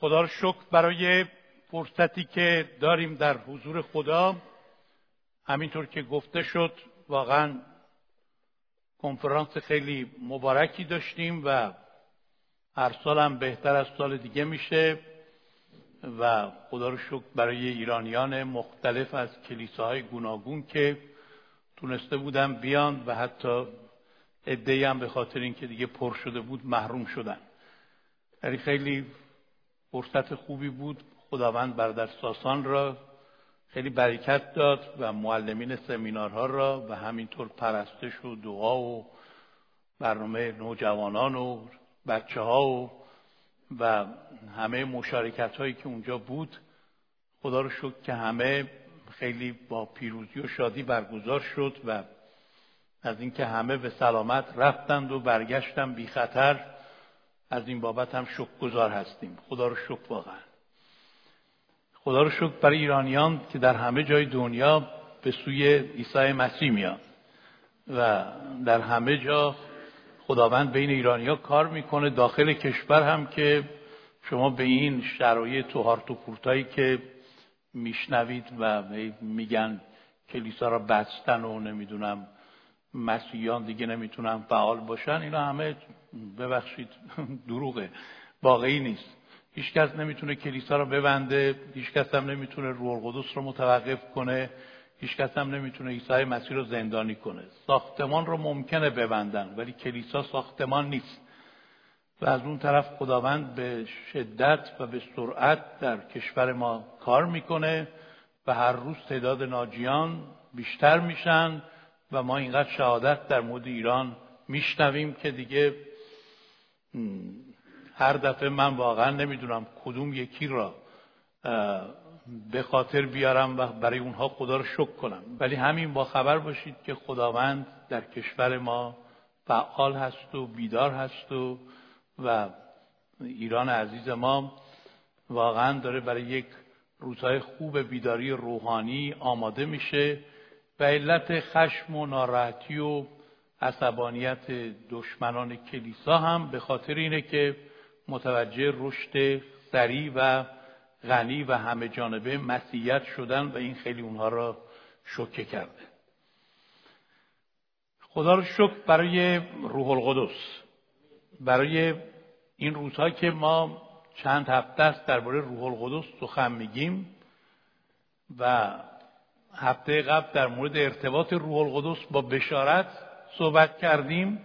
خدا رو شکر برای فرصتی که داریم در حضور خدا. همینطور که گفته شد واقعا کنفرانس خیلی مبارکی داشتیم و هر سال هم بهتر از سال دیگه میشه و خدا رو شکر برای ایرانیان مختلف از کلیساهای گوناگون که تونسته بودن بیان و حتی ادهی هم به خاطر اینکه دیگه پر شده بود محروم شدن. یعنی خیلی فرصت خوبی بود. خداوند بردر ساسان را خیلی برکت داد و معلمین سمینارها را و همینطور پرستش و دعا و برنامه نوجوانان و بچه ها و و همه مشارکت هایی که اونجا بود. خدا رو شکر که همه خیلی با پیروزی و شادی برگزار شد و از اینکه همه به سلامت رفتند و برگشتن بی خطر. از این بابت هم شکر گذار هستیم. خدا رو شکر واقعا. خدا رو شکر برای ایرانیان که در همه جای دنیا به سوی عیسی مسیح میان و در همه جا خداوند بین ایرانیا کار می‌کنه. داخل کشور هم که شما به این شرایط و هارت و پورتایی که میشنوید و میگن کلیسا را بستن و نمی‌دونم مسیحیان دیگه نمی‌تونن فعال باشن اینا همه ببخشید دروغه واقعی نیست. هیچکس نمی‌تونه کلیسا را ببنده هیچکس هم نمی‌تونه روح القدس رو متوقف کنه هیچکس هم نمی‌تونه عیسی مسیح رو زندانی کنه. ساختمان رو ممکنه ببندن ولی کلیسا ساختمان نیست. و از اون طرف خداوند به شدت و به سرعت در کشور ما کار می‌کنه و هر روز تعداد ناجیان بیشتر میشن. و ما اینقدر شهادت در مورد ایران میشنویم که دیگه هر دفعه من واقعا نمی‌دونم کدوم یکی را به خاطر بیارم و برای اونها خدا رو شکر کنم. ولی همین با خبر باشید که خداوند در کشور ما فعال هست و بیدار هست و و ایران عزیز ما واقعا داره برای یک روزهای خوب بیداری روحانی آماده میشه. و علت خشم و ناراحتی و عصبانیت دشمنان کلیسا هم به خاطر اینه که متوجه رشد سریع و غنی و همه جانبه مسیحیت شدن و این خیلی اونها را شوکه کرده. خدا رو شکر برای روح القدس. برای این روزها که ما چند هفته است درباره روح القدس سخن میگیم و هفته قبل در مورد ارتباط روح القدس با بشارت صحبت کردیم.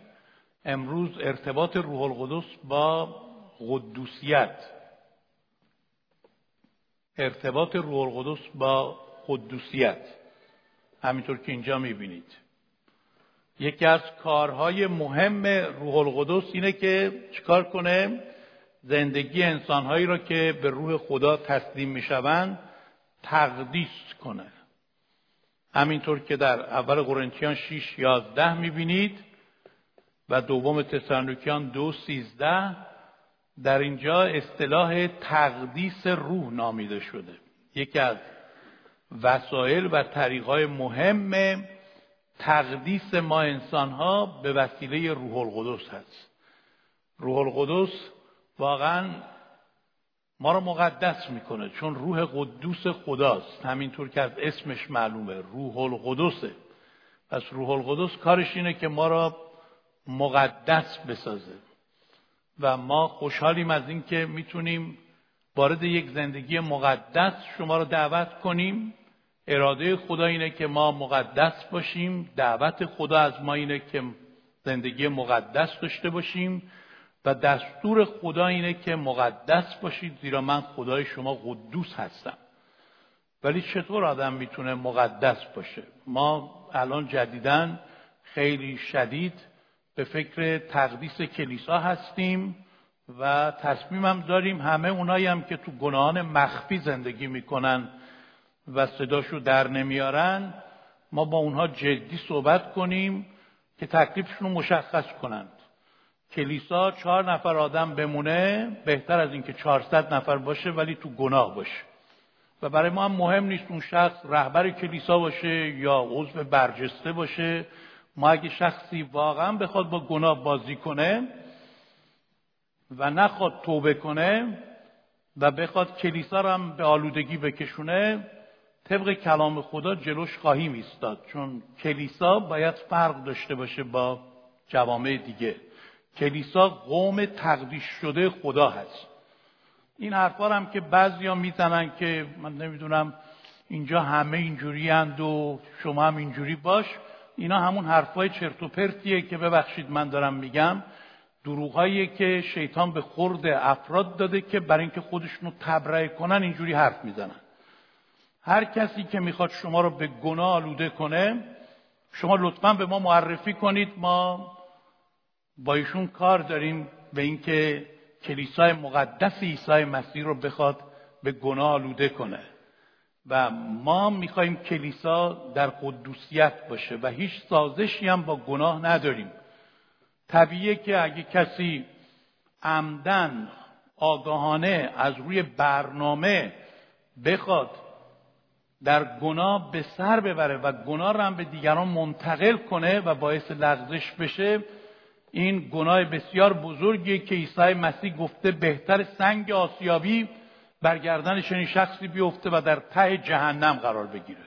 امروز ارتباط روح القدس با قدوسیت. ارتباط روح القدس با قدوسیت. همینطور که اینجا می‌بینید. یکی از کارهای مهم روح القدس اینه که چیکار کنه؟ زندگی انسانهایی را که به روح خدا تسلیم می‌شوند تقدیس کنه. همینطور که در اول قرنتیان 6 11 می‌بینید و دوم تسالونیکیان دو سیزده در اینجا اصطلاح تقدیس روح نامیده شده. یکی از وسایل و طریقهای مهم تقدیس ما انسان ها به وسیله روح القدس هست. روح القدس واقعا ما رو مقدس می‌کنه چون روح قدوس خداست. همینطور که از اسمش معلومه روح القدسه. پس روح القدس کارش اینه که ما را مقدس بسازه. و ما خوشحالیم از اینکه می‌تونیم وارد یک زندگی مقدس شما رو دعوت کنیم. اراده خدا اینه که ما مقدس باشیم. دعوت خدا از ما اینه که زندگی مقدس داشته باشیم. و دستور خدا اینه که مقدس باشید زیرا من خدای شما قدوس هستم. ولی چطور آدم می‌تونه مقدس باشه؟ ما الان جدیدن خیلی شدید به فکر تقدیس کلیسا هستیم و تصمیمم داریم همه اونایی هم که تو گناهان مخفی زندگی می‌کنن و صداشو در نمیارن ما با اونها جدی صحبت کنیم که تکلیفشون رو مشخص کنند کلیسا چهار نفر آدم بمونه بهتر از اینکه چهارصد نفر باشه ولی تو گناه باشه. و برای ما هم مهم نیست اون شخص رهبر کلیسا باشه یا عضو برجسته باشه. ما اگه شخصی واقعا بخواد با گناه بازی کنه و نخواد توبه کنه و بخواد کلیسا رو هم به آلودگی بکشونه طبق کلام خدا جلوش خواهیم ایستاد. چون کلیسا باید فرق داشته باشه با جوامع دیگه. کلیسا قوم تقدیش شده خدا هست. این حرفا هم که بعضیا می‌زنن که من نمی‌دونم اینجا همه اینجوری اند و شما هم اینجوری باش. اینا همون حرفای چرت و پرتیه که ببخشید من دارم میگم. دروغهایی که شیطان به خورد افراد داده که برای اینکه خودشونو تبرئه کنن اینجوری حرف می‌زنن. هر کسی که می‌خواد شما رو به گناه آلوده کنه شما لطفا به ما معرفی کنید. ما با ایشون کار داریم به اینکه کلیسای مقدس عیسی مسیح رو بخواد به گناه آلوده کنه. و ما می‌خواهیم کلیسا در قدوسیت باشه و هیچ سازشی هم با گناه نداریم. طبیعیه که اگه کسی عمدن آگاهانه از روی برنامه بخواد در گناه به سر ببره و گناه را هم به دیگران منتقل کنه و باعث لغزش بشه این گناه بسیار بزرگی که عیسی مسیح گفته بهتر سنگ آسیابی بر گردن چنین شخصی بیفته و در ته جهنم قرار بگیره.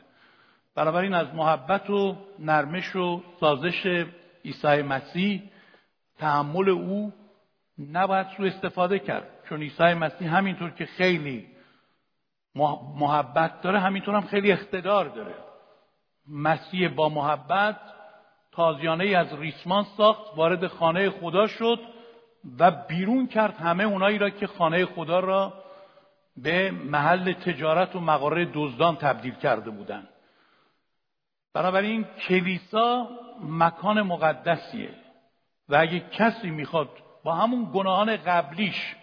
بنابراین از محبت و نرمش و سازش عیسی مسیح تحمل او نباید سو استفاده کرد. چون عیسی مسیح همینطور که خیلی محبت داره همینطور هم خیلی اقتدار داره. مسیح با محبت تازیانه ای از ریسمان ساخت وارد خانه خدا شد و بیرون کرد همه اونایی را که خانه خدا را به محل تجارت و مقاره دزدان تبدیل کرده بودند بنابراین کلیسا مکان مقدسیه و اگه کسی می‌خواد با همون گناهان قبلیش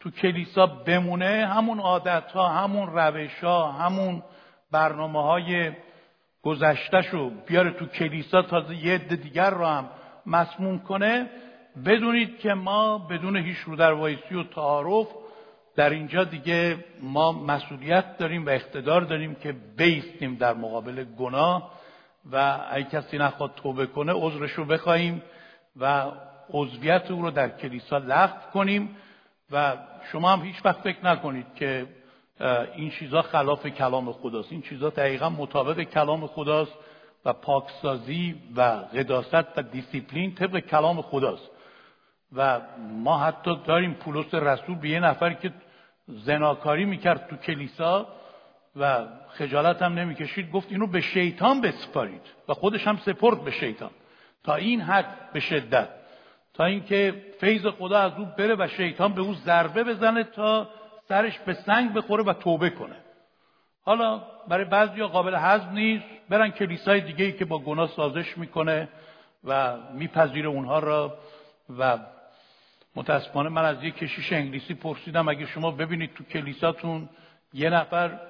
تو کلیسا بمونه همون عادت ها همون روش ها همون برنامه های گذشتهشو بیاره تو کلیسا تازه یه عده دیگر رو هم مسموم کنه. بدونید که ما بدون هیچ رو در وایسی و تعارف در اینجا دیگه ما مسئولیت داریم و اقتدار داریم که بیستیم در مقابل گناه و اگه کسی نخواد توبه کنه عذرش رو بخواهیم و عضویت او رو در کلیسا لغو کنیم و شما هم هیچ وقت فکر نکنید که این چیزا خلاف کلام خداست. این چیزا دقیقا مطابق کلام خداست و پاکسازی و قداست و دیسیپلین طبق کلام خداست. و ما حتی داریم پولس رسول به یه نفر که زناکاری می‌کرد تو کلیسا و خجالت هم نمی‌کشید گفت اینو به شیطان بسپارید و خودش هم سپرد به شیطان. تا این حد به شدت. تا اینکه فیض خدا از او بره و شیطان به او ضربه بزنه تا سرش به سنگ بخوره و توبه کنه. حالا برای بعضی قابل هضم نیست. برن کلیسای دیگه ای که با گناه سازش می‌کنه و میپذیره اونها را. و متاسفانه من از یک کشیش انگلیسی پرسیدم اگه شما ببینید تو کلیساتون یه نفر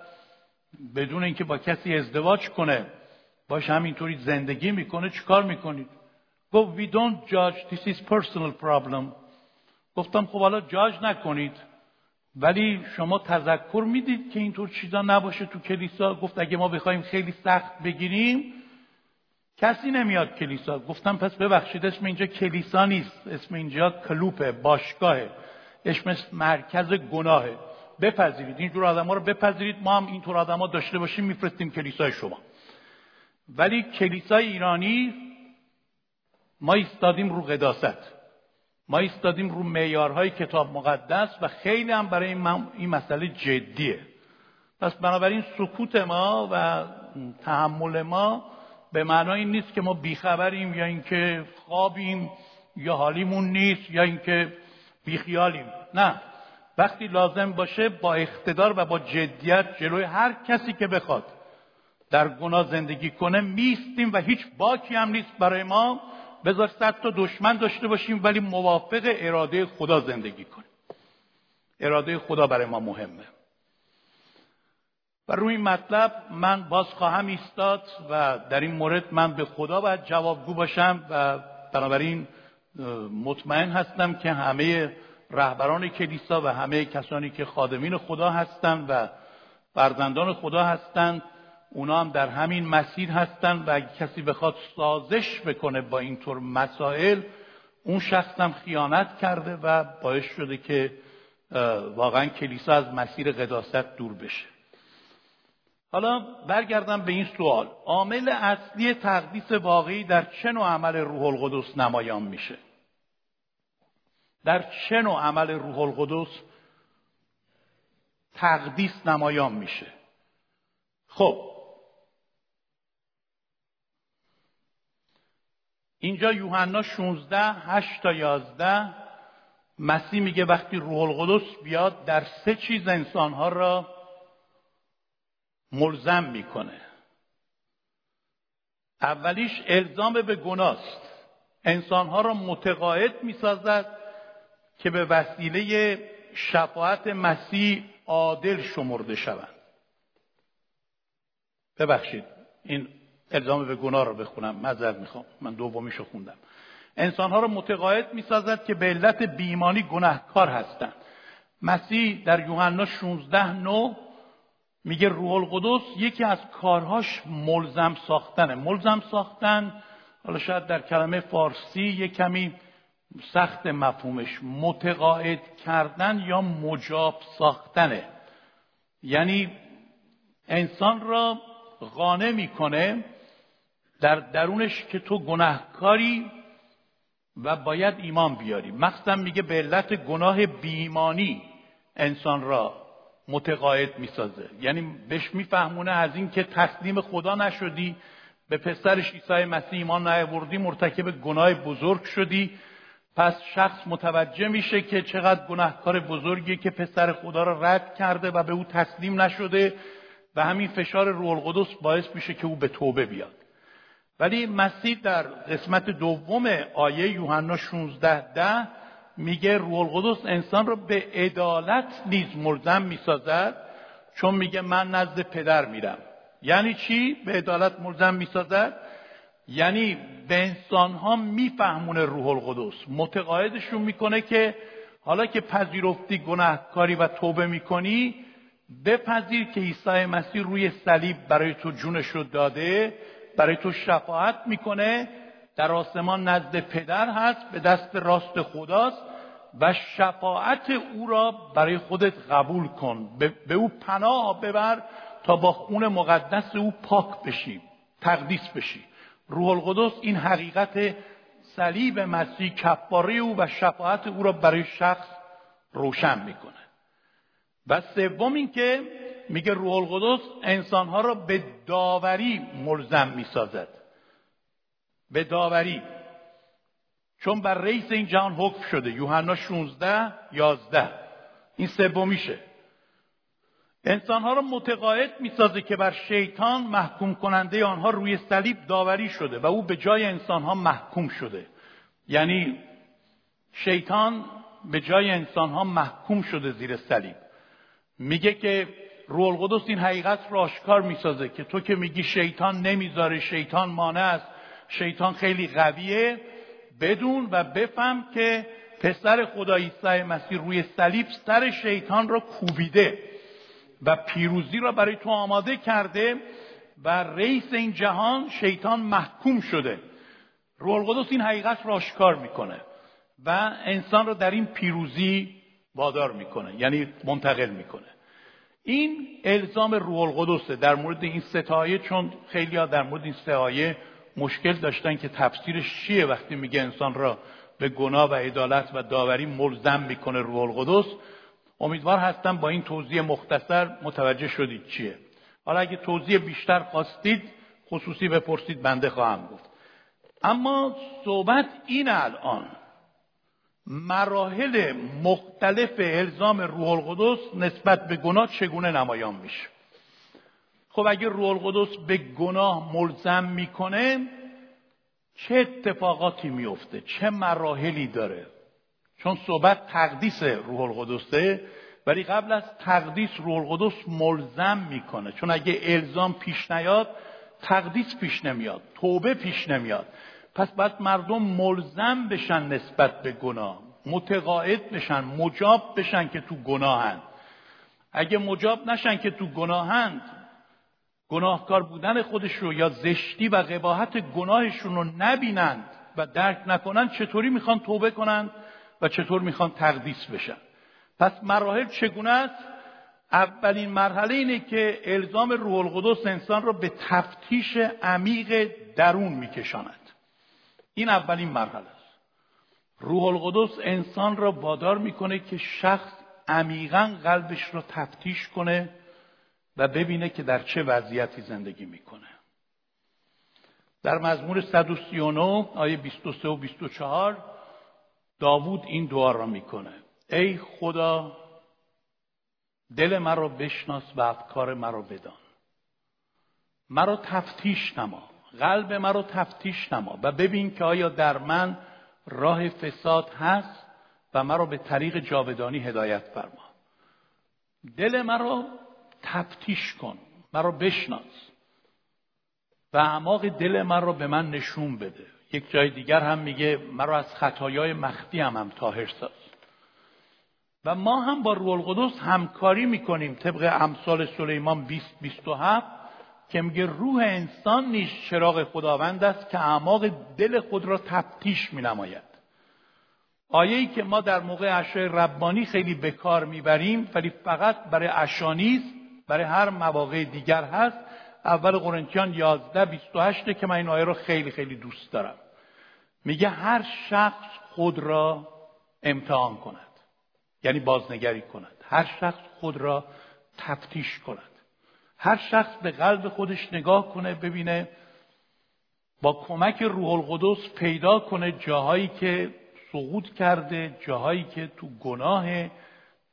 بدون اینکه با کسی ازدواج کنه باش همینطوری زندگی می‌کنه چیکار می‌کنید؟ گفت we don't judge. This is personal problem. گفتم خب حالا جاج نکنید. ولی شما تذکر می‌دید که اینطور چیزا نباشه تو کلیسا. گفت اگه ما بخوایم خیلی سخت بگیریم کسی نمیاد کلیسا. گفتم پس ببخشید اسم اینجا کلیسا نیست. اسم اینجا کلوپه باشگاهه. اسم مرکز گناهه. بپذیرید. اینجور آدم ها رو بپذیرید. ما هم اینطور آدم ها داشته باشیم میفرستیم کلیسای شما. ولی کلیسای ایرانی ما ایستادیم رو قداست. ما ایستادیم رو معیارهای کتاب مقدس و خیلی هم برای این مسئله جدیه. پس بنابراین سکوت ما و تحمل ما به معنای نیست که ما بیخبریم یا اینکه خوابیم یا حالیمون نیست یا اینکه بیخیالیم. نه. وقتی لازم باشه با اقتدار و با جدیت جلوی هر کسی که بخواد در گناه زندگی کنه میستیم و هیچ باکی هم نیست برای ما. بذار صد تا دشمن داشته باشیم ولی موافق اراده خدا زندگی کنیم. اراده خدا برای ما مهمه. و روی مطلب من باز خواهم ایستاد و در این مورد من به خدا باید جوابگو باشم و بنابراین مطمئن هستم که همه رهبران کلیسا و همه کسانی که خادمین خدا هستند و فرزندان خدا هستند اونا هم در همین مسیر هستند و اگه کسی بخواد سازش بکنه با اینطور مسائل اون شخص هم خیانت کرده و باعث شده که واقعا کلیسا از مسیر قداست دور بشه. حالا برگردم به این سوال. عامل اصلی تقدیس واقعی در چه نوع عمل روح القدس نمایان میشه؟ در چه نوع عمل روح القدس تقدیس نمایان میشه؟ خب اینجا یوحنا 16 8 تا 11 مسیح میگه وقتی روح القدس بیاد در سه چیز انسانها را ملزم می‌کنه. اولیش الزام به گناست. انسانها را متقاعد می‌سازد که به وسیله شفاعت مسیح عادل شمرده شوند. ببخشید این الزام به گناه رو بخونم معذرت می‌خوام. من دومیشو خوندم. انسانها را متقاعد می‌سازد که به علت بیمانی گناهکار هستند. مسیح در یوحنا 16 نو میگه روح القدس یکی از کارهاش ملزم ساختنه. ملزم ساختن حالا شاید در کلمه فارسی یه کمی سخت مفهومش. متقاعد کردن یا مجاب ساختنه. یعنی انسان را قانع می‌کنه در درونش که تو گناهکاری و باید ایمان بیاری. مخصوصا میگه به علت گناه بیمانی انسان را متقاعد می‌سازه. یعنی بهش میفهمونه از اینکه تسلیم خدا نشدی به پسرش عیسی مسیح ایمان نیاوردی مرتکب گناه بزرگ شدی. پس شخص متوجه میشه که چقدر گناهکار بزرگی که پسر خدا را رد کرده و به او تسلیم نشده و همین فشار روح القدس باعث میشه که او به توبه بیاد. ولی مسیح در قسمت دوم آیه یوحنا 16 ده میگه روح القدس انسان را به عدالت نیز ملزم می‌سازد چون میگه من نزد پدر میرم. یعنی چی؟ به عدالت ملزم می‌سازد؟ یعنی به انسان ها میفهمونه روح القدس. متقاعدشون می‌کنه که حالا که پذیرفتی گناهکاری و توبه می‌کنی بپذیر که عیسی مسیح روی صلیب برای تو جونش رو داده برای تو شفاعت می‌کنه در آسمان نزد پدر هست به دست راست خداست و شفاعت او را برای خودت قبول کن. به او پناه ببر تا با خون مقدس او پاک بشی تقدیس بشی. روح القدس این حقیقت صلیب مسیح کفاره او و شفاعت او را برای شخص روشن می‌کنه. و سوم اینکه میگه روح القدس انسانها را به داوری ملزم می‌سازد. به داوری. چون بر رئیس این جهان حکم شده یوحنا 16 11 این سومیشه. انسانها را متقاعد می‌سازه که بر شیطان محکوم کننده آنها روی صلیب داوری شده و او به جای انسانها محکوم شده. یعنی شیطان به جای انسانها محکوم شده زیر صلیب. میگه که روح القدس این حقیقت را آشکار می‌سازه که تو که میگی شیطان نمی‌ذاره شیطان مانع است. شیطان خیلی قویه. بدون و بفهم که پسر خدا عیسی مسیح روی صلیب سر شیطان را کوبیده و پیروزی را برای تو آماده کرده و رئیس این جهان شیطان محکوم شده. روح القدس این حقیقت را آشکار می‌کنه و انسان را در این پیروزی وادار می‌کنه یعنی منتقل می‌کنه. این الزام روح القدسه. در مورد این ستایه چون خیلی ها در مورد این ستایه مشکل داشتن که تفسیرش چیه وقتی میگه انسان را به گناه و عدالت و داوری ملزم می‌کنه روح القدس. امیدوار هستم با این توضیح مختصر متوجه شدید چیه. حالا اگه توضیح بیشتر خواستید خصوصی بپرسید بنده خواهم گفت. اما صحبت این الان مراحل مختلف الزام روح القدس نسبت به گناه چگونه نمایان میشه؟ خب اگه روح القدس به گناه ملزم می‌کنه چه اتفاقاتی میفته چه مراحلی داره؟ چون صحبت تقدیس روح القدسه ولی قبل از تقدیس روح القدس ملزم می‌کنه. چون اگه الزام پیش نیاد تقدیس پیش نمیاد توبه پیش نمیاد. پس باید مردم ملزم بشن نسبت به گناه. متقاعد بشن مجاب بشن که تو گناهند اگه مجاب نشن که تو گناهند گناهکار بودن خودش رو یا زشتی و قباحت گناهشون رو نبینند و درک نکنند چطوری می‌خوان توبه کنند و چطور می‌خوان تقدیس بشن؟ پس مراحل چگونه است؟ اولین مرحله اینه که الزام روح القدس انسان را به تفتیش عمیق درون میکشاند. این اولین مرحله است. روح القدس انسان را وادار می‌کنه که شخص عمیقا قلبش را تفتیش کنه و ببینه که در چه وضعیتی زندگی می‌کنه. در مزمور 139 آیه 23 و 24 داوود این دعا را می‌کنه. ای خدا دل مرا بشناس و افکار مرا بدان. مرا تفتیش نما. قلب مرا تفتیش نما و ببین که آیا در من راه فساد هست و مرا به طریق جاودانی هدایت فرما. دل مرا تفتیش کن مرا بشناس و اعماق دل من را به من نشون بده. یک جای دیگر هم میگه مرا از خطایای مخفی هم هم تاهر ساز. و ما هم با روح القدس همکاری می‌کنیم. طبق امثال سلیمان 20 27 که میگه روح انسان نیز چراغ خداوند است که اعماق دل خود را تفتیش مینماید. آیه ای که ما در موقع اشای ربانی خیلی به کار می‌بریم ولی فقط برای اشانی برای هر مواقع دیگر هست. اول قرنتیان 11 28 که من این آیه رو خیلی خیلی دوست دارم. میگه هر شخص خود را امتحان کند یعنی بازنگری کند. هر شخص خود را تفتیش کند. هر شخص به قلب خودش نگاه کنه ببینه با کمک روح القدس پیدا کنه جاهایی که سقوط کرده جاهایی که تو گناه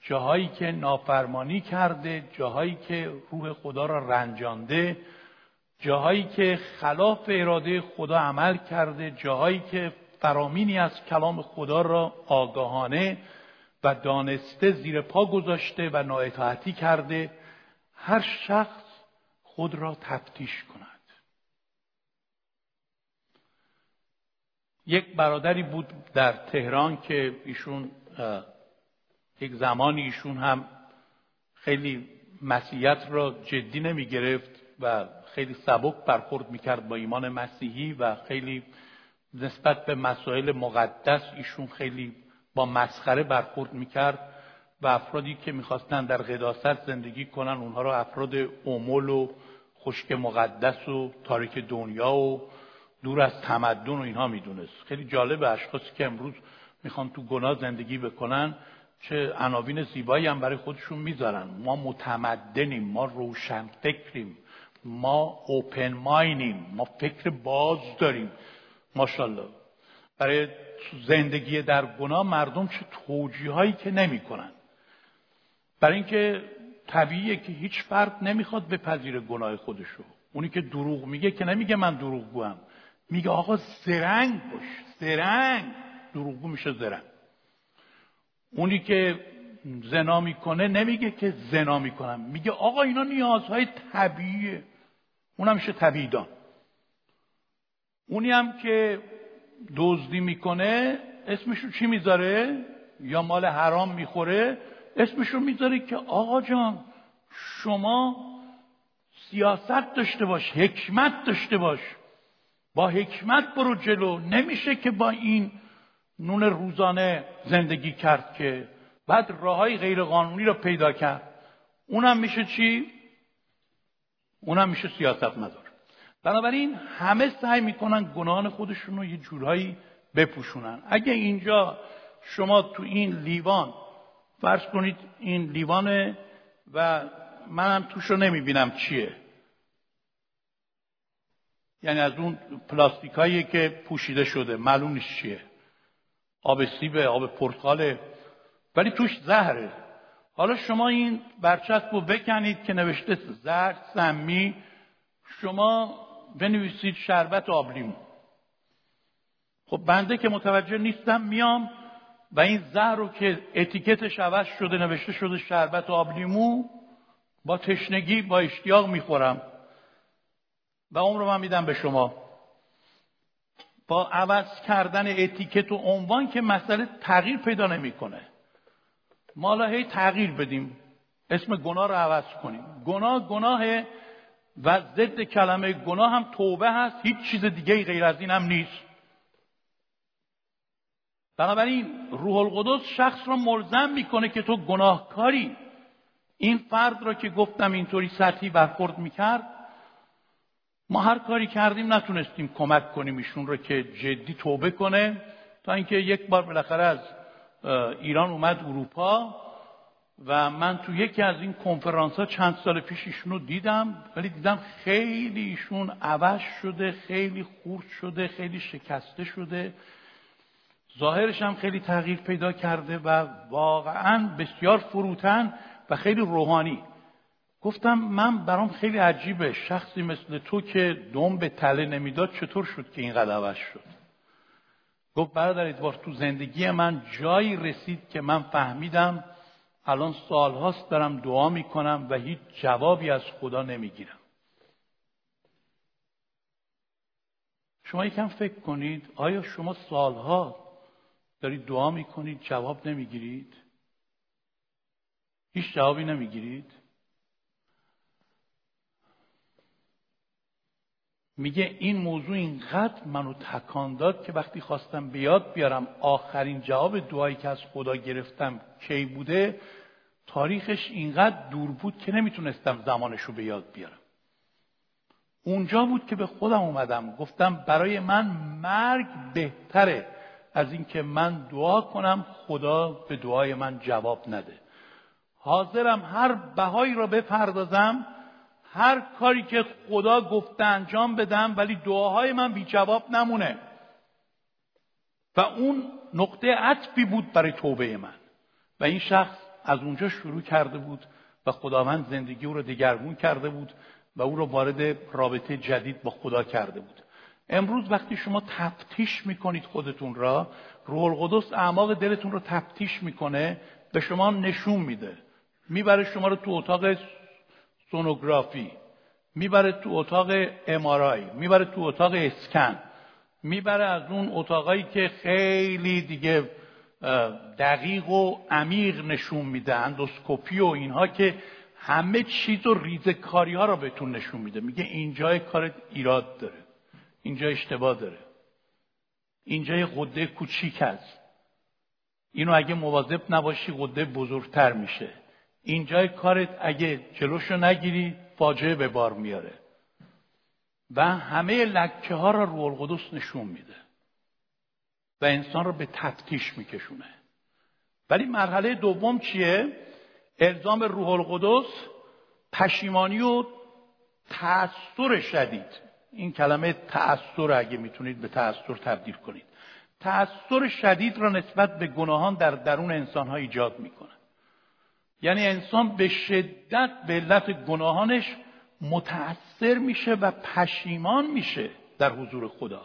جاهایی که نافرمانی کرده جاهایی که روح خدا را رنجانده جاهایی که خلاف اراده خدا عمل کرده جاهایی که فرامینی از کلام خدا را آگاهانه و دانسته زیر پا گذاشته و نااطاعتی کرده. هر شخص خود را تفتیش کند. یک برادری بود در تهران که ایشون یک زمانی ایشون هم خیلی مسیحیت را جدی نمی گرفت و خیلی سبک برخورد می‌کرد با ایمان مسیحی و خیلی نسبت به مسائل مقدس ایشون خیلی با مسخره برخورد می‌کرد. و افرادی که می‌خواستن در قداست زندگی کنن اونها رو افراد اومول و خشک مقدس و تاریک دنیا و دور از تمدن و اینها می‌دونست. خیلی جالب اشخاصی که امروز می‌خوان تو گناه زندگی بکنن چه عناوین زیبایی هم برای خودشون می‌ذارن. ما متمدنیم ما روشن فکریم ما اوپن ماینیم ما فکر باز داریم. ماشاءالله. برای زندگی در گناه مردم چه توجیه هایی که نمی‌کنن. برای اینکه طبیعیه که هیچ فرد نمی‌خواد بپذیر گناه خودشو. اونی که دروغ میگه که نمیگه من دروغ گوهم میگه آقا زرنگ باش زرنگ. دروغگو میشه زرنگ. اونی که زنا می‌کنه نمیگه که زنا می‌کنم. میگه آقا اینا نیازهای طبیعیه. اونم میشه طبیعی دان اونی هم که دزدی می‌کنه اسمشو چی می‌ذاره؟ یا مال حرام می‌خوره؟ اسمشو می‌ذاره که آقا جان شما سیاست داشته باش حکمت داشته باش. با حکمت برو جلو. نمیشه که با این نون روزانه زندگی کرد که بعد راه های غیر قانونی رو پیدا کرد. اونم میشه چی؟ اونم میشه سیاست مدار بنابراین همه سعی می‌کنن گناهان خودشون رو یه جورهایی بپوشونن. اگه اینجا شما تو این لیوان فرض کنید این لیوانه و منم توش رو نمی‌بینم چیه. یعنی از اون پلاستیکایی که پوشیده شده معلوم نیست چیه. آب سیبه آب پرتقاله ولی توش زهره. حالا شما این برچسب رو بکنید که نوشته زهر سمی. شما بنویسید شربت آبلیمو. خب بنده که متوجه نیستم میام و این زهر رو که اتیکتش عوض شده نوشته شده شربت آبلیمو با تشنگی با اشتیاق می‌خورم. و رو من میدم به شما. با عوض کردن اتیکت و عنوان که مسئله تغییر پیدا نمی‌کنه. ما هی تغییر بدیم. اسم گناه رو عوض کنیم. گناه گناه و ضد کلمه گناه هم توبه هست. هیچ چیز دیگه غیر از این هم نیست. بنابراین روح القدس شخص را ملزم می‌کنه که تو گناهکاری این فرد را که گفتم اینطوری سطحی برخورد می‌کرد ما هر کاری کردیم نتونستیم کمک کنیم ایشون رو که جدی توبه کنه. تا اینکه یک بار بالاخره از ایران اومد اروپا و من تو یکی از این کنفرانس ها چند سال پیش ایشون رو دیدم ولی دیدم خیلی ایشون عوض شده خیلی خورد شده خیلی شکسته شده. ظاهرش هم خیلی تغییر پیدا کرده و واقعا بسیار فروتن و خیلی روحانی. گفتم من برام خیلی عجیبه. شخصی مثل تو که دوم به تله نمی‌داد چطور شد که اینقدر عوض شد؟ گفت برادر ادوار تو زندگی من جایی رسید که من فهمیدم الان سالهاست دارم دعا می‌کنم و هیچ جوابی از خدا نمی‌گیرم. شما یکم فکر کنید آیا شما سالها دارید دعا می‌کنید جواب نمی‌گیرید. هیچ جوابی نمی‌گیرید. میگه این موضوع اینقدر منو تکان داد که وقتی خواستم بیاد بیارم آخرین جواب دعایی که از خدا گرفتم کی بوده تاریخش اینقدر دور بود که نمی‌تونستم زمانش رو به یاد بیارم. اونجا بود که به خودم اومدم گفتم برای من مرگ بهتره. از اینکه من دعا کنم خدا به دعای من جواب نده. حاضرم هر بهایی را بپردازم هر کاری که خدا گفته انجام بدم ولی دعاهای من بی جواب نمونه. و اون نقطه عطفی بود برای توبه من. و این شخص از اونجا شروع کرده بود و خداوند زندگی او را دگرگون کرده بود و او را وارد رابطه جدید با خدا کرده بود. امروز وقتی شما تفتیش می‌کنید خودتون را روح القدس اعماق دلتون رو تفتیش می‌کنه به شما نشون میده. می‌بره شما رو تو اتاق سونوگرافی می‌بره تو اتاق امارای می‌بره تو اتاق اسکن می‌بره از اون اتاقایی که خیلی دیگه دقیق و عمیق نشون میده اندوسکوپی و اینها که همه چیز و ریزکاری ها را بهتون نشون میده. میگه اینجای کارت ایراد داره. اینجا اشتباه داره. اینجا یه قده کوچیک هست. اینو اگه مواظب نباشی قده بزرگتر میشه. اینجای کارت اگه جلوشو نگیری فاجعه به بار میاره. و همه لکه ها را روح القدس نشون میده. و انسان رو به تفتیش میکشونه. ولی مرحله دوم چیه؟ الزام روح القدس پشیمانی و تأثیر شدید. این کلمه تأثیر اگه می‌تونید به تأثیر تبدیل کنید. تأثیر شدید را نسبت به گناهان در درون انسان ها ایجاد می‌کنه یعنی انسان به شدت به علت گناهانش متأثر میشه و پشیمان میشه در حضور خدا.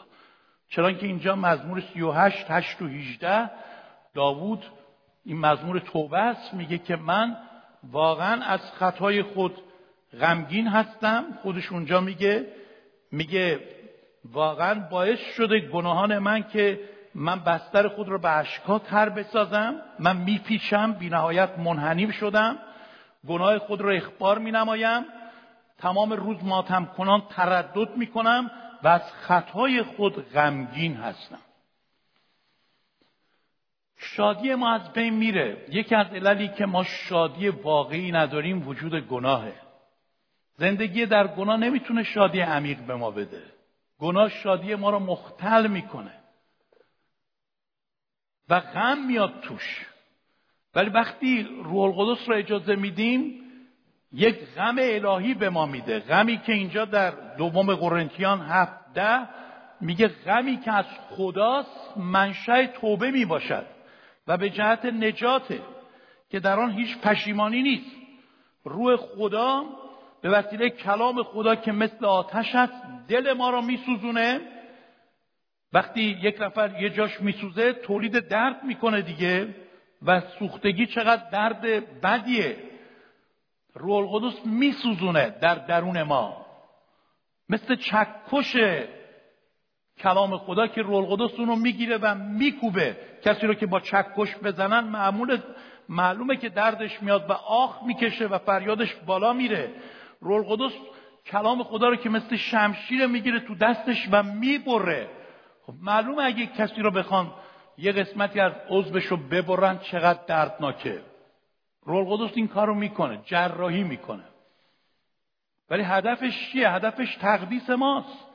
چرا که اینجا مزمور 38 8 و 18 داوود این مزمور توبه است. میگه که من واقعا از خطای خود غمگین هستم. خودش اونجا میگه میگه واقعا باعث شده گناهان من که من بستر خود رو به اشکا تر بسازم من میپیچم بی نهایت منحنی شدم گناه خود رو اخبار می نمایم تمام روز ماتم کنان تردد می کنم و از خطای خود غمگین هستم. شادی ما از بین میره. یکی از عللی که ما شادی واقعی نداریم وجود گناهه. زندگی در گناه نمی‌تونه شادی عمیق به ما بده. گناه شادی ما رو مختل می‌کنه. و غم میاد توش. ولی وقتی روح القدس رو اجازه میدیم یک غم الهی به ما میده. غمی که اینجا در دوم قرنتیان هفت ده میگه غمی که از خداست منشأ توبه می‌باشد و به جهت نجاته که در آن هیچ پشیمانی نیست. روح خدا به وسیله کلام خدا که مثل آتش است دل ما را میسوزونه. وقتی یک نفر یه جاش میسوزه تولید درد می‌کنه دیگه. و سوختگی چقدر درد بدیه. روح القدس میسوزونه در درون ما. مثل چکش کلام خدا که روح القدس اونو می‌گیره و میکوبه. کسی رو که با چکش بزنن معمول معلومه که دردش میاد و آخ می‌کشه و فریادش بالا میره. روح القدس کلام خدا رو که مثل شمشیر می‌گیره تو دستش و می‌بره. خب معلومه اگه کسی رو بخوان یه قسمتی از عضوش رو ببرن چقدر دردناکه. رول قدس این کار رو می‌کنه جراحی می‌کنه. ولی هدفش چیه؟ هدفش تقدیس ماست.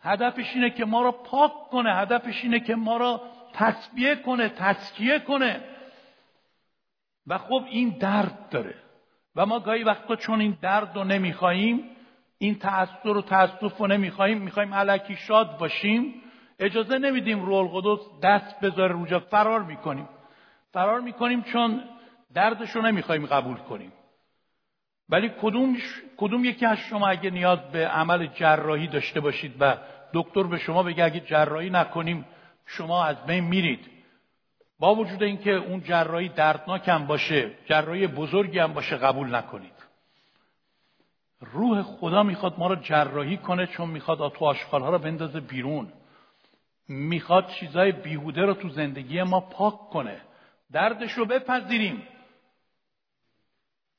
هدفش اینه که ما رو پاک کنه هدفش اینه که ما رو تصبیه کنه تسکیه کنه. و خب این درد داره. و ما گاهی وقتا چون این درد رو نمی‌خواهیم این تأثیر و تأسف رو نمی‌خواهیم می‌خواهیم علکی شاد باشیم اجازه نمیدیم رول قدس دست بذاره روجا فرار می‌کنیم. فرار می‌کنیم چون دردش رو نمی‌خوایم قبول کنیم. ولی کدوم, کدوم یکی از شما اگه نیاز به عمل جراحی داشته باشید و دکتر به شما بگه اگه جراحی نکنیم شما از بین میرید. با وجود اینکه اون جراحی دردناک هم باشه جراحی بزرگی هم باشه قبول نکنید. روح خدا می‌خواد ما رو جراحی کنه چون می‌خواد تو آشغالها رو بندازه بیرون. می‌خواد چیزای بیهوده رو تو زندگی ما پاک کنه. دردش رو بپذیریم.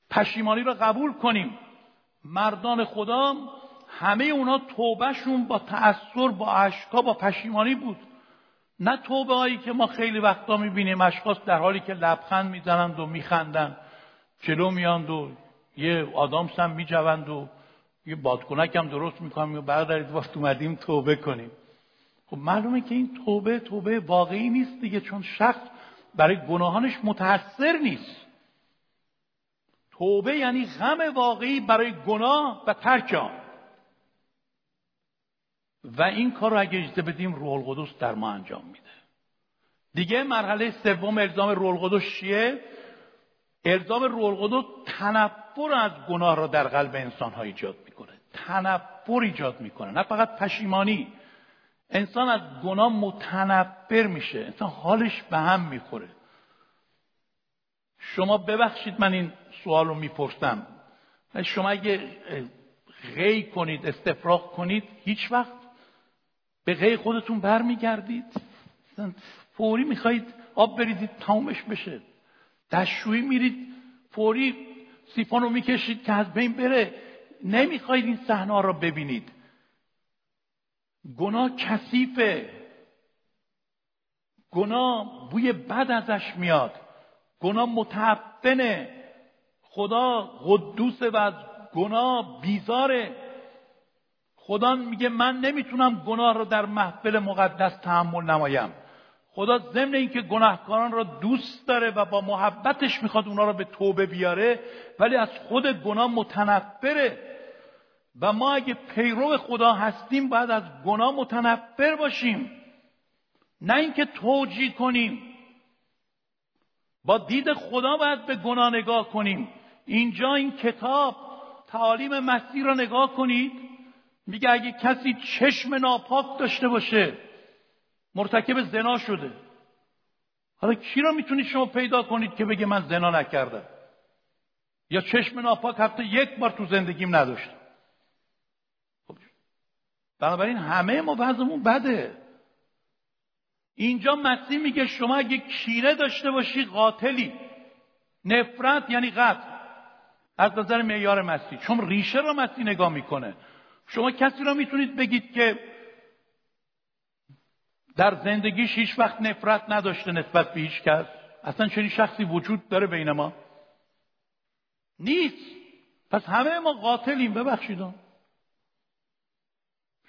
پشیمانی رو قبول کنیم. مردان خدا همه اونا توبهشون با تأثیر با اشکا با پشیمانی بود. نه توبه هایی که ما خیلی وقتا می‌بینیم اشخاص در حالی که لبخند می‌زنند و میخندند. جلو میاند و یه آدامس هم میجوند و یه بادکنک هم درست می‌کنم و بعد وقت اومدیم توبه کنیم. خب معلومه که این توبه توبه واقعی نیست دیگه چون شخص برای گناهانش متحسر نیست. توبه یعنی غم واقعی برای گناه و ترک آن. و این کار رو اگه اجازه بدیم روح القدس در ما انجام میده. دیگه مرحله سوم الزام روح القدس چیه؟ الزام روح القدس تنفر از گناه را در قلب انسان ها ایجاد می‌کنه. تنفر ایجاد می‌کنه. نه فقط پشیمانی. انسان از گناه متنفر میشه. انسان حالش به هم می‌خوره. شما ببخشید من این سوال رو می‌پرسم. شما اگه غی کنید استفراغ کنید هیچ وقت به غی خودتون برمیگردید. فوری می‌خواهید آب بریدید تمامش بشه. دشویی میرید فوری سیفان رو می‌کشید که از بین بره. نمی‌خواهید این صحنه را ببینید. گناه کثیفه. گناه بوی بد ازش میاد. گناه متعفنه. خدا قدوسه و از گناه بیزاره. خدا میگه من نمی‌تونم گناه رو در محفل مقدس تحمل نمایم. خدا ضمن اینکه گناهکاران را دوست داره و با محبتش می‌خواد اونا رو به توبه بیاره ولی از خود گناه متنفره. و ما اگه پیرو خدا هستیم باید از گناه متنفر باشیم. نه اینکه توجیه کنیم. با دید خدا باید به گناه نگاه کنیم. اینجا این کتاب تعالیم مسیح را نگاه کنید. میگه اگه کسی چشم ناپاک داشته باشه مرتکب زنا شده. حالا کی را می‌تونید شما پیدا کنید که بگه من زنا نکردم؟ یا چشم ناپاک حتی یک بار تو زندگیم نداشتم. خب بنابراین همه ما وضعمون بده. اینجا مسیح میگه شما اگه کینه داشته باشی قاتلی. نفرت یعنی قتل. از نظر معیار مسیح. چون ریشه را مسیح نگاه می‌کنه. شما کسی را می‌تونید بگید که در زندگیش هیچ وقت نفرت نداشته نسبت به هیچ کس؟ اصلا چنین شخصی وجود داره بین ما؟ نیست. پس همه ما قاتلیم ببخشید.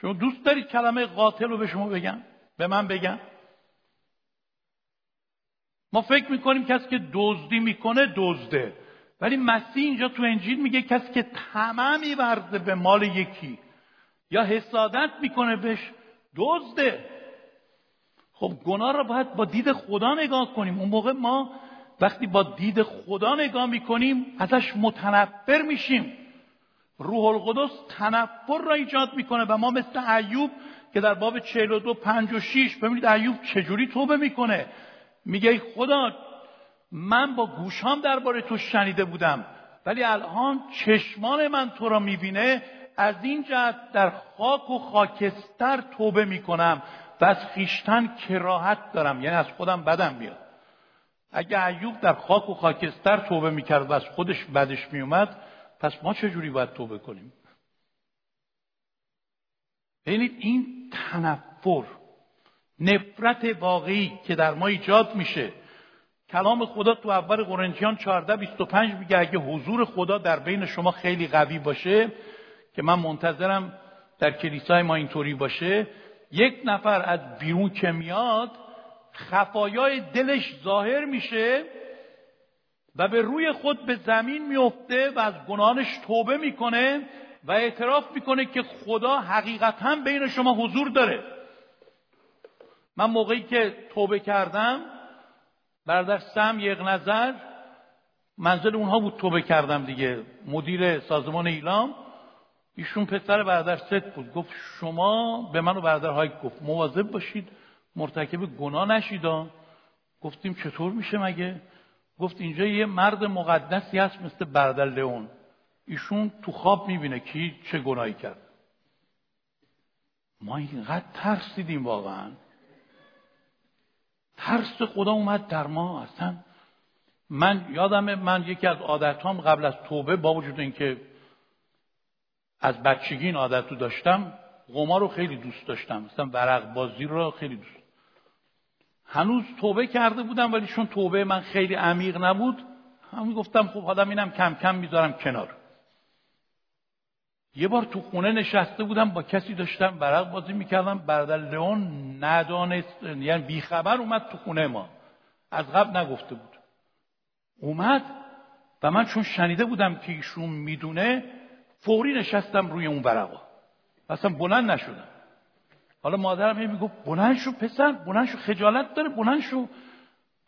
شما دوست دارید کلمه قاتل رو به شما بگم؟ به من بگم؟ ما فکر می‌کنیم کسی که دزدی می‌کنه دزده. ولی مسیح اینجا تو انجیل میگه کسی که طمع میورزه به مال یکی یا حسادت می‌کنه بهش؟ دزده. خب گناه را باید با دید خدا نگاه کنیم. اون موقع ما وقتی با دید خدا نگاه می‌کنیم ازش متنفر میشیم. روح القدس تنفر را ایجاد می‌کنه و ما مثل ایوب که در باب 42 5 و 6 ببینید ایوب چجوری توبه می‌کنه. میگه خدا من با گوشام درباره تو شنیده بودم ولی الان چشمان من تو را می‌بینه. از این جهت در خاک و خاکستر توبه می‌کنم و از خیشتن کراهت دارم. یعنی از خودم بدم میاد. اگه ایوب در خاک و خاکستر توبه می‌کرد و از خودش بدش میومد پس ما چجوری باید توبه کنیم؟ ببینید این تنفر نفرت واقعی که در ما ایجاد میشه. کلام خدا تو اول قرنتیان 14 25 میگه اگه حضور خدا در بین شما خیلی قوی باشه که من منتظرم در کلیسای ما اینطوری باشه یک نفر از بیرون که میاد خفایای دلش ظاهر میشه و به روی خود به زمین میفته و از گناهانش توبه می‌کنه و اعتراف می‌کنه که خدا حقیقتا بین شما حضور داره. من موقعی که توبه کردم برادر سم یک نظر منزل اونها بود توبه کردم دیگه. مدیر سازمان ایلام. ایشون پسر برادر ست بود. گفت شما به من و برادر گفت. مواظب باشید مرتکب گناه نشیدا گفتیم چطور میشه مگه؟ گفت اینجا یه مرد مقدسی هست مثل برادر لئون. ایشون تو خواب می‌بینه کی چه گناهی کرد. ما اینقدر ترسیدیم واقعا. ترس خدا اومد در ما. اصلا من یادم من یکی از عادتهام قبل از توبه با وجود اینکه از بچگی این عادت رو داشتم قمار رو خیلی دوست داشتم. مثلا ورق بازی رو خیلی دوست هنوز توبه کرده بودم ولی چون توبه من خیلی عمیق نبود همین گفتم خب حالا اینم کم کم می‌ذارم کنار. یه بار تو خونه نشسته بودم با کسی داشتم ورق بازی می‌کردم. برادر لئون ندانست یعنی بیخبر اومد تو خونه ما. از قبل نگفته بود. اومد و من چون شنیده بودم که ایشون می‌دونه فوری نشستم روی اون ورقا. اصلا بلند نشدم. حالا مادرم هی می‌گفت بلند شو پسر بلند شو خجالت داره بلند شو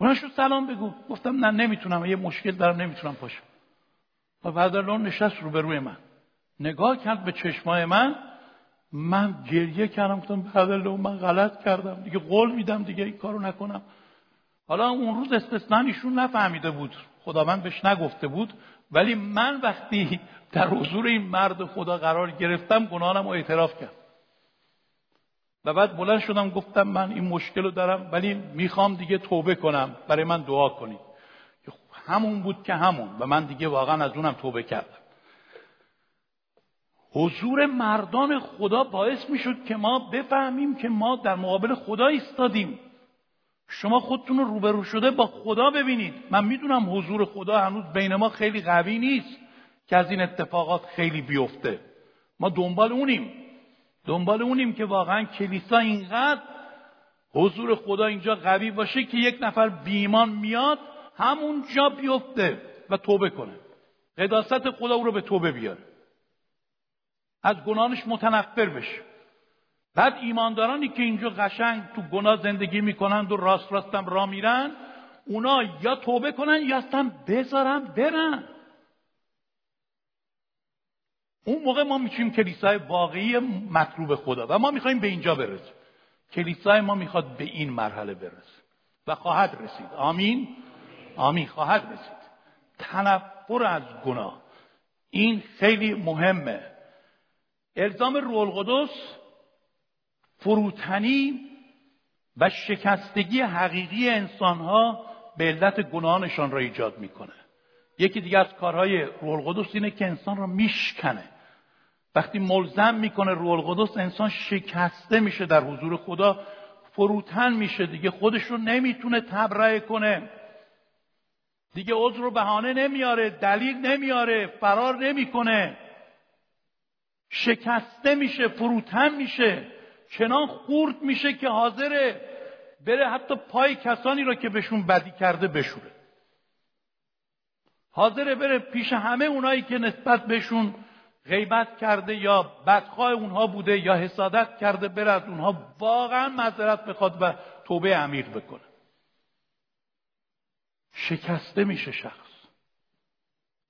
بلند شو سلام بگو. گفتم نه نمی‌تونم یه مشکل دارم نمی‌تونم پاشم. و بعد نشست رو به روی من. نگاه کرد به چشمای من من گریه کردم گفتم برادر من غلط کردم دیگه قول میدم دیگه این کارو نکنم. حالا اون روز استثنا ایشون نفهمیده بود. خداوند بهش نگفته بود. ولی من وقتی در حضور این مرد خدا قرار گرفتم گناهانم رو اعتراف کرد. و بعد بلند شدم گفتم من این مشکل رو دارم ولی می‌خوام دیگه توبه کنم. برای من دعا کنید. همون بود که همون. و من دیگه واقعا از اونم توبه کردم. حضور مردان خدا باعث می‌شد که ما بفهمیم که ما در مقابل خدا ایستادیم. شما خودتون رو روبرو شده با خدا ببینید. من می‌دونم حضور خدا هنوز بین ما خیلی قوی نیست که از این اتفاقات خیلی بیفته. ما دنبال اونیم. دنبال اونیم که واقعا کلیسا اینقدر حضور خدا اینجا قوی باشه که یک نفر بیمان میاد همونجا بیفته و توبه کنه. قداست خدا او رو به توبه بیاره. از گناهش متنفر بشه. بعد ایماندارانی که اینجا قشنگ تو گناه زندگی می‌کنند و راست راستم را میرن اونا یا توبه کنن یا اصلا بذارن برن. اون موقع ما میشیم کلیسای واقعی مطلوب خدا و ما می‌خوایم به اینجا برسیم. کلیسای ما می‌خواد به این مرحله برسه و خواهد رسید. آمین؟ آمین. خواهد رسید. تنفر از گناه. این خیلی مهمه. الزام روح القدس فروتنی و شکستگی حقیقی انسانها به علت گناهانشان را ایجاد می‌کنه. یکی دیگه از کارهای روح القدس اینه که انسان را میشکنه. وقتی ملزم می‌کنه روح القدس انسان شکسته میشه در حضور خدا فروتن میشه دیگه خودش رو نمی‌تونه تبرئه کنه. دیگه عذر و بهانه نمیاره دلیل نمیاره فرار نمی‌کنه. شکسته میشه فروتن میشه. چنان خورد میشه که حاضره بره حتی پای کسانی را که بهشون بدی کرده بشوره. حاضره بره پیش همه اونایی که نسبت بهشون غیبت کرده یا بدخواه اونها بوده یا حسادت کرده بره از اونها واقعا معذرت بخواد و توبه عمیق بکنه. شکسته میشه شخص.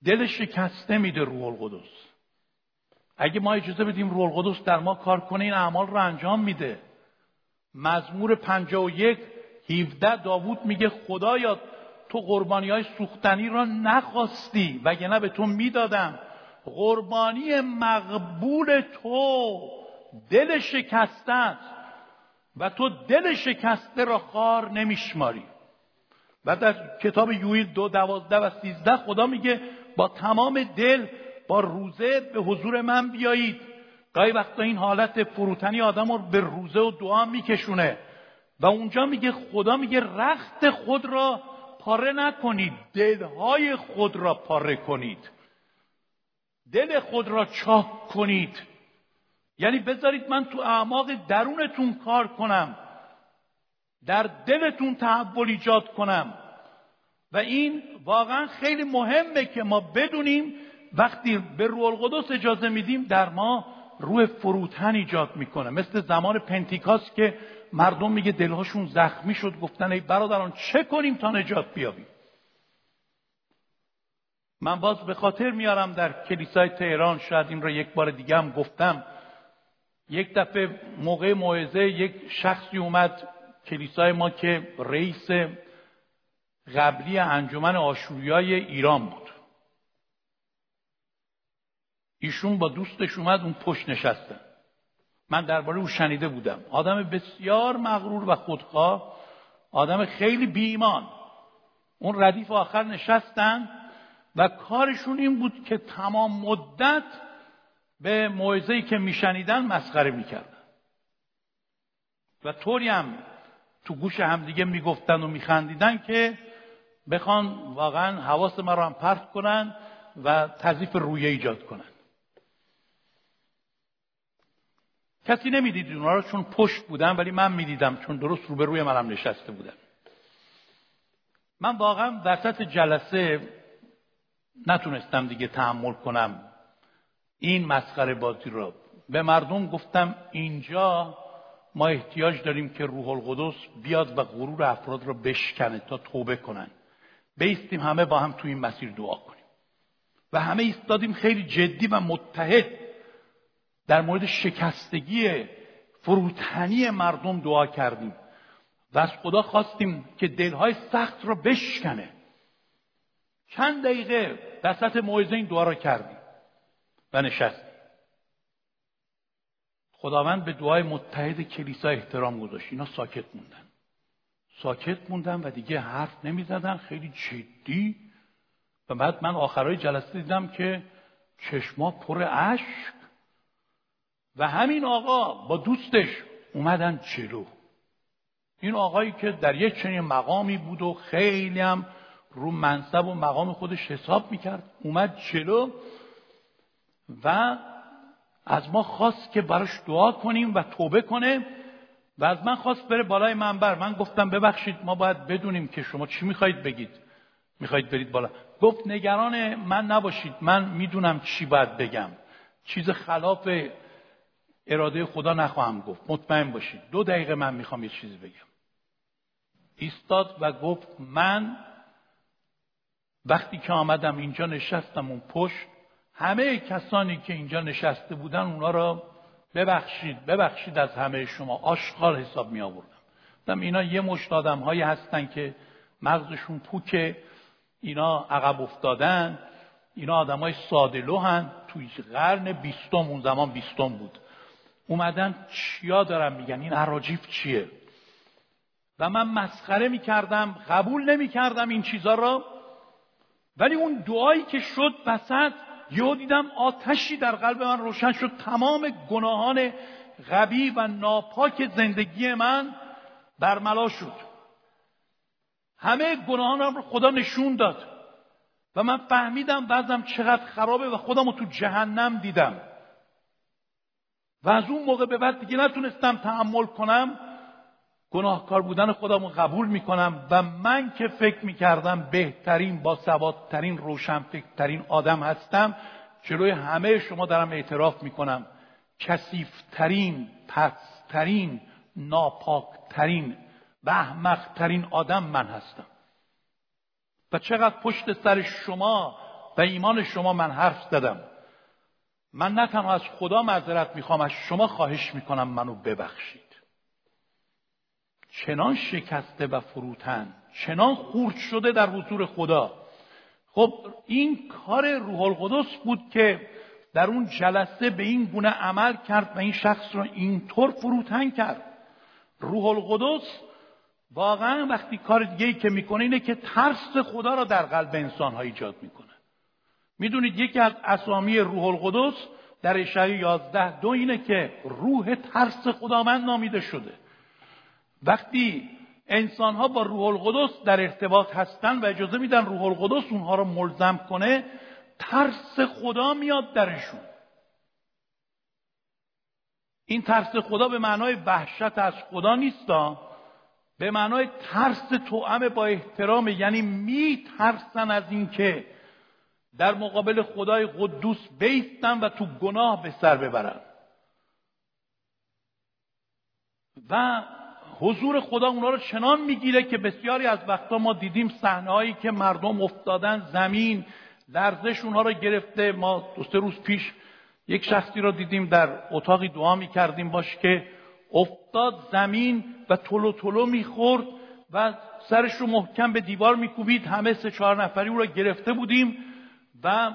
دل شکسته میده روح القدس. اگه ما اجازه بدیم روح القدس در ما کار کنه این اعمال رو انجام میده. مزمور 51 17 داوود میگه خدایا تو قربانی های سوختنی را نخواستی وگرنه به تو می‌دادم. قربانی مقبول تو دل شکسته است و تو دل شکسته را خار نمیشماری. و در کتاب یویل دو دوازده و سیزده خدا میگه با تمام دل با روزه به حضور من بیایید. گاهی وقتا این حالت فروتنی آدم رو به روزه و دعا میکشونه. و اونجا میگه خدا میگه رخت خود را پاره نکنید. دلهای خود را پاره کنید. دل خود را چاک کنید. یعنی بذارید من تو اعماق درونتون کار کنم. در دلتون تحول ایجاد کنم. و این واقعا خیلی مهمه که ما بدونیم وقتی به روح القدس اجازه میدیم در ما روح فروتن ایجاد می‌کنه. مثل زمان پنتیکاست که مردم میگه دلهاشون زخمی شد گفتن ای برادران چه کنیم تا نجات بیابیم؟ من باز به خاطر میارم در کلیسای تهران شاید این را یک بار دیگه هم گفتم. یک دفعه موقع موعظه یک شخصی اومد کلیسای ما که رئیس قبلی انجمن آشوریای ایران بود. ایشون با دوستش اومد اون پشت نشستن من درباره او شنیده بودم. آدم بسیار مغرور و خودخواه آدم خیلی بیمان اون ردیف آخر نشستن و کارشون این بود که تمام مدت به موعظه‌ای که میشنیدن مسخره می‌کردن. و طوری هم تو گوش همدیگه می‌گفتن و میخندیدن که بخوان واقعا حواس ما رو هم پرت کنن و تضیف رویه ایجاد کنن. کسی نمی‌دید اونا رو چون پشت بودن ولی من می‌دیدم چون درست روبروی منم نشسته بودم. من واقعا وسط جلسه نتونستم دیگه تحمل کنم. این مسخره بازی رو. به مردم گفتم اینجا ما احتیاج داریم که روح القدس بیاد و غرور افراد رو بشکنه تا توبه کنن. بیستیم همه با هم توی این مسیر دعا کنیم. و همه ایستادیم خیلی جدی و متحد در مورد شکستگی فروتنی مردم دعا کردیم. و از خدا خواستیم که دلهای سخت را بشکنه. چند دقیقه وسط موعظه این دعا را کردیم و نشستیم. خداوند به دعای متحد کلیسا احترام گذاشت. اینا ساکت موندن. ساکت موندن و دیگه حرف نمی‌زدن. خیلی جدی. و بعد من آخرای جلسه دیدم که چشما پر اشک. و همین آقا با دوستش اومدن جلو. این آقایی که در یک چنین مقامی بود و خیلی هم رو منصب و مقام خودش حساب می‌کرد اومد جلو و از ما خواست که براش دعا کنیم و توبه کنه و از من خواست بره بالای منبر. من گفتم ببخشید ما باید بدونیم که شما چی می‌خواهید بگید. می‌خواهید برید بالا. گفت نگران من نباشید من می‌دونم چی باید بگم. چیز خلاف اراده خدا نخواهم گفت. مطمئن باشید دو دقیقه من می‌خوام یه چیزی بگم. ایستاد و گفت من وقتی که آمدم اینجا نشستم اون پشت همه کسانی که اینجا نشسته بودن اونا را ببخشید ببخشید از همه شما. آشغال حساب می آوردم. اینا یه مشت آدم هایی هستن که مغزشون پوکه اینا عقب افتادن اینا آدم های ساده هن توی قرن بیستم اون زمان بیستم بود. اومدن چیا دارن میگن؟ این عراجیف چیه؟ و من مسخره می‌کردم قبول نمی‌کردم این چیزا را. ولی اون دعایی که شد وسط یهو دیدم آتشی در قلب من روشن شد. تمام گناهان غبی و ناپاک زندگی من برملا شد. همه گناهانم رو خدا نشون داد. و من فهمیدم بعضم چقدر خرابه و خودم رو تو جهنم دیدم. و از اون موقع به بعد دیگه نتونستم تحمل کنم گناهکار بودن خودم رو قبول می‌کنم و من که فکر می‌کردم بهترین با سوادترین روشنفکرترین آدم هستم جلوی همه شما دارم اعتراف می‌کنم. کسیفترین پسترین ناپاکترین بهمخترین آدم من هستم. و چقدر پشت سر شما و ایمان شما من حرف زدم. من نه تنها از خدا معذرت می‌خوام از شما خواهش می‌کنم منو ببخشید. چنان شکسته و فروتن چنان خورد شده در حضور خدا. خب این کار روح القدس بود که در اون جلسه به این گونه عمل کرد و این شخص را اینطور فروتن کرد. روح القدس واقعا وقتی کار دیگه ای که می‌کنه اینه که ترس خدا را در قلب انسان ها ایجاد می‌کنه. می‌دونید یکی از اسامی روح القدس در اشعه یازده دو اینه که روح ترس خداوند نامیده شده. وقتی انسان ها با روح القدس در ارتباط هستن و اجازه میدن روح القدس اونها رو ملزم کنه ترس خدا میاد درشون. این ترس خدا به معنای وحشت از خدا نیستا به معنای ترس توأم با احترام یعنی میترسن از اینکه در مقابل خدای قدوس بیستن و تو گناه به سر ببرن. و حضور خدا اونا رو چنان می‌گیره که بسیاری از وقتا ما دیدیم صحنههایی که مردم افتادن زمین لرزش اونها رو گرفته. ما دو سه روز پیش یک شخصی رو دیدیم در اتاقی دعا می‌کردیم باش که افتاد زمین و تلو تلو می‌خورد و سرش رو محکم به دیوار میکوبید. همه سه چهار نفری او را گرفته بودیم. و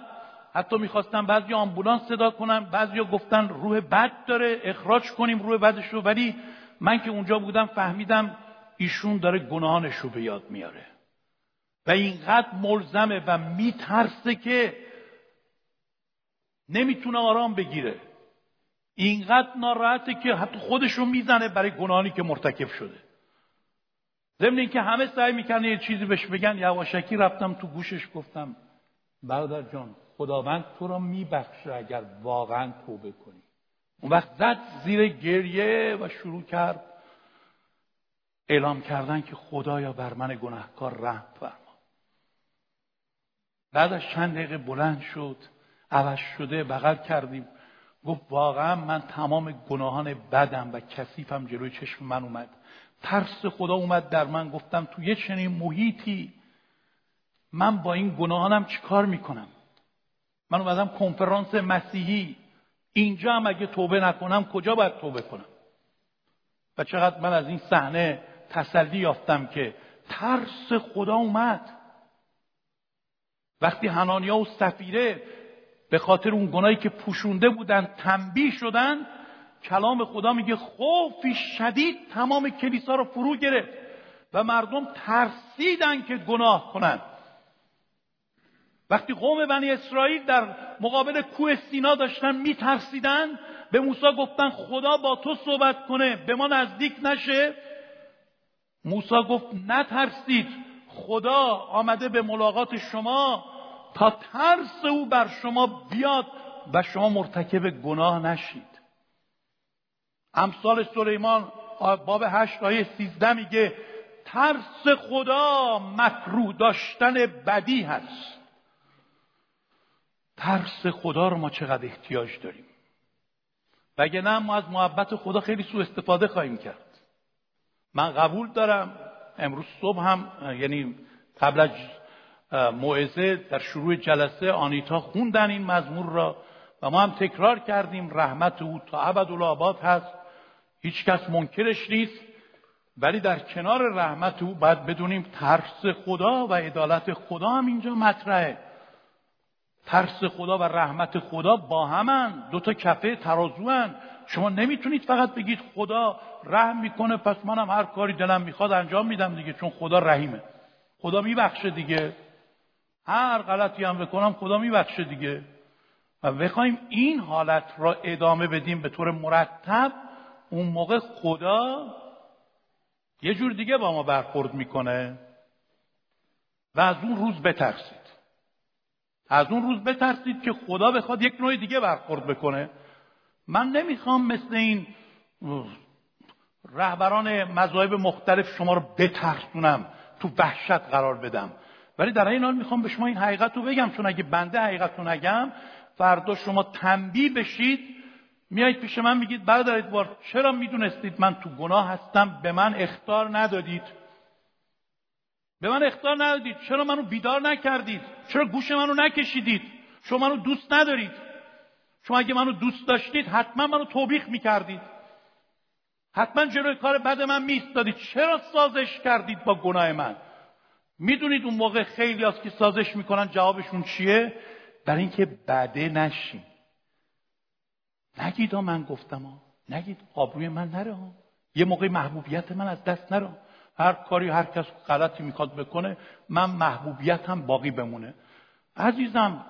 حتی می‌خواستن بعضی آمبولانس صدا کنن بعضی گفتن روح بد داره اخراج کنیم روح بدش رو ولی من که اونجا بودم فهمیدم ایشون داره گناهانش رو به یاد میاره. و اینقدر ملزمه و میترسه که نمی‌تونه آرام بگیره. اینقدر ناراحته که حتی خودش رو می‌زنه برای گناهانی که مرتکب شده. ضمن اینکه همه سعی می‌کنه یه چیزی بهش بگن یواشکی رفتم تو گوشش گفتم برادر جان خداوند تو را میبخشه اگر واقعا توبه کنی. اون وقت زد زیر گریه و شروع کرد اعلام کردن که خدایا بر من گناهکار رحم فرما. بعد از چند دقیقه بلند شد عوض شده بغل کردیم. گفت واقعا من تمام گناهان بدم و کثیفم جلوی چشم من اومد. ترس خدا اومد در من. گفتم تو یه چنین محیطی. من با این گناهانم چیکار می‌کنم؟ من اومدم کنفرانس مسیحی. اینجا هم اگه توبه نکنم کجا باید توبه کنم؟ و چقدر من از این صحنه تسلی یافتم که ترس خدا اومد. وقتی هنانیا و سفیره به خاطر اون گناهی که پوشونده بودن تنبیه شدن کلام خدا میگه خوفی شدید تمام کلیسا رو فرو گرفت و مردم ترسیدن که گناه کنند وقتی قوم بنی اسرائیل در مقابل کوه سینا داشتن میترسیدن به موسی گفتن خدا با تو صحبت کنه به ما نزدیک نشه. موسی گفت نترسید خدا آمده به ملاقات شما تا ترس او بر شما بیاد و شما مرتکب گناه نشید. امثال سلیمان باب هشت آیه سیزده میگه ترس خدا مکروه داشتن بدی هست. ترس خدا رو ما چقدر احتیاج داریم. وگه نه ما از محبت خدا خیلی سوء استفاده خواهیم کرد. من قبول دارم امروز صبح هم یعنی قبل از موعظه در شروع جلسه آنیتا خوندن این مزمور را و ما هم تکرار کردیم رحمت او تا ابد هست. هیچ کس منکرش نیست ولی در کنار رحمت او باید بدونیم ترس خدا و عدالت خدا هم اینجا مطرحه. ترس خدا و رحمت خدا با همن. دو تا کفه ترازوان شما نمی‌تونید فقط بگید خدا رحم می‌کنه پس منم هر کاری دلم می‌خواد انجام میدم دیگه چون خدا رحیمه. خدا میبخشه دیگه. هر غلطی هم بکنم خدا میبخشه دیگه. و بخوایم این حالت را ادامه بدیم به طور مرتب. اون موقع خدا یه جور دیگه با ما برخورد می‌کنه. و از اون روز بترسید. از اون روز بترسید که خدا بخواد یک نوع دیگه برخورد بکنه. من نمی‌خوام مثل این رهبران مذاهب مختلف شما رو بترسونم تو وحشت قرار بدم. ولی در این حال می‌خوام به شما این حقیقت رو بگم چون اگه بنده حقیقت رو نگم فردا شما تنبیه بشید میایید پیش من میگید برادر بار چرا می‌دونستید من تو گناه هستم؟ به من اختار ندادید. به من اختار ندادید. چرا منو بیدار نکردید؟ چرا گوش منو نکشیدید؟ شما منو دوست ندارید. شما اگه منو دوست داشتید حتما منو توبیخ می‌کردید. حتما جلوی کار بد من میستادید چرا سازش کردید با گناه من؟ می‌دونید اون موقع خیلی از که سازش می‌کنن. جوابشون چیه؟ برای اینکه بده نشین. نگید من گفتم ها. نگید آبروی من نره ها. یه موقع محبوبیت من از دست نره هر کاری هر کس غلطی می‌خواد بکنه من محبوبیتم باقی بمونه. عزیزم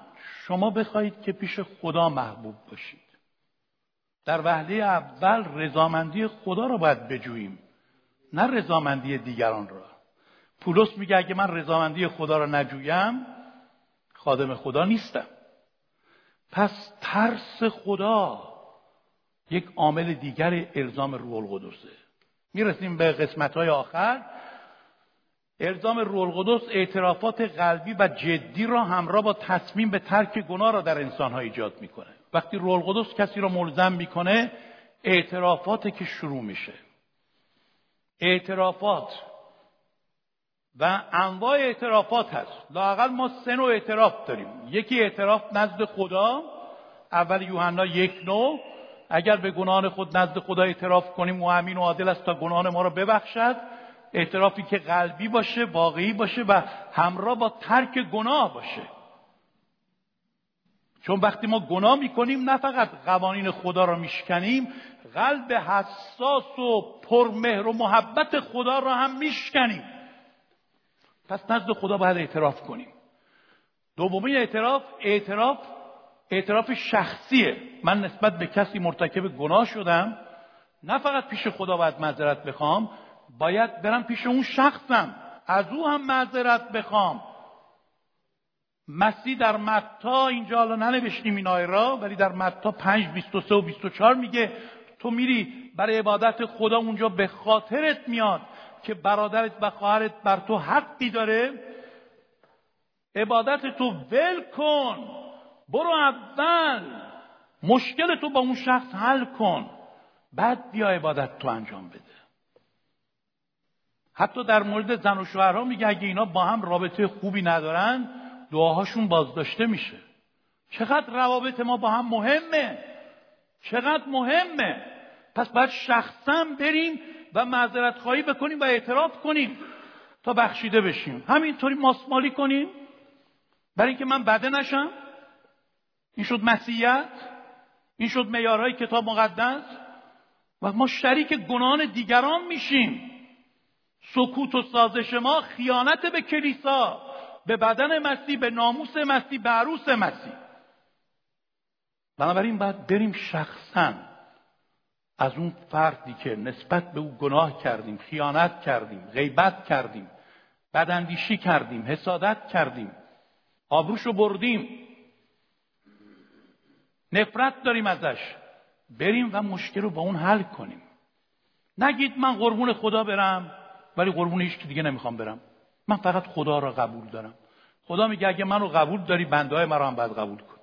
شما بخواهید که پیش خدا محبوب باشید. در وهله اول رضامندی خدا رو باید بجوییم نه رضامندی دیگران را. پولس میگه اگه من رضامندی خدا را نجویم خادم خدا نیستم. پس ترس خدا یک عامل دیگر الزام روح القدسه. می‌رسیم به قسمت های آخر. الزام روح القدس اعترافات قلبی و جدی را همراه با تصمیم به ترک گناه را در انسان ها ایجاد می‌کنه. وقتی روح القدس کسی را ملزم می‌کنه اعترافات که شروع میشه. اعترافات و انواع اعترافات هست. لاقل ما سه نوع اعتراف داریم. یکی اعتراف نزد خدا اول یوحنا یک نوع اگر به گناهان خود نزد خدا اعتراف کنیم او امین و عادل است تا گناهان ما را ببخشد. اعترافی که قلبی باشه واقعی باشه و همراه با ترک گناه باشه. چون وقتی ما گناه می‌کنیم نه فقط قوانین خدا را میشکنیم قلب حساس و پرمهر و محبت خدا را هم میشکنیم. پس نزد خدا باید اعتراف کنیم. دومین اعتراف اعتراف اعتراف شخصیه. من نسبت به کسی مرتکب گناه شدم نه فقط پیش خدا باید معذرت بخوام باید برم پیش اون شخصم. از او هم معذرت بخوام. مسیح در متا اینجا حالا ننوشتیم این آیه را ولی در متا 5 23 و 24 میگه تو میری برای عبادت خدا اونجا به خاطرت میاد که برادرت و خواهرت بر تو حقی داره. عبادت تو ول کن. برو اول. مشکل تو با اون شخص حل کن. بعد بیا عبادت تو انجام بده. حتی در مورد زن و شوهرها میگه اگه اینا با هم رابطه خوبی ندارن دعاهاشون بازداشته میشه. چقدر روابط ما با هم مهمه؟ چقدر مهمه؟ پس باید شخصا بریم و معذرت خواهی بکنیم و اعتراف کنیم تا بخشیده بشیم. همینطوری ماسمالی کنیم. برای اینکه من بده نشم. این شد مسیحیت این شد میارهای کتاب مقدس و ما شریک گناهان دیگران میشیم. سکوت و سازش ما خیانت به کلیسا به بدن مسیح به ناموس مسیح به عروس مسیح. بنابراین باید بریم شخصا از اون فردی که نسبت به او گناه کردیم خیانت کردیم غیبت کردیم بداندیشی کردیم حسادت کردیم آبروشو بردیم. نفرت داریم ازش. بریم و مشکل رو با اون حل کنیم. نگید من قربون خدا برم ولی قربون هیچ دیگه نمی‌خوام برم. من فقط خدا را قبول دارم. خدا میگه اگه منو قبول داری بنده های مرا هم باید قبول کن.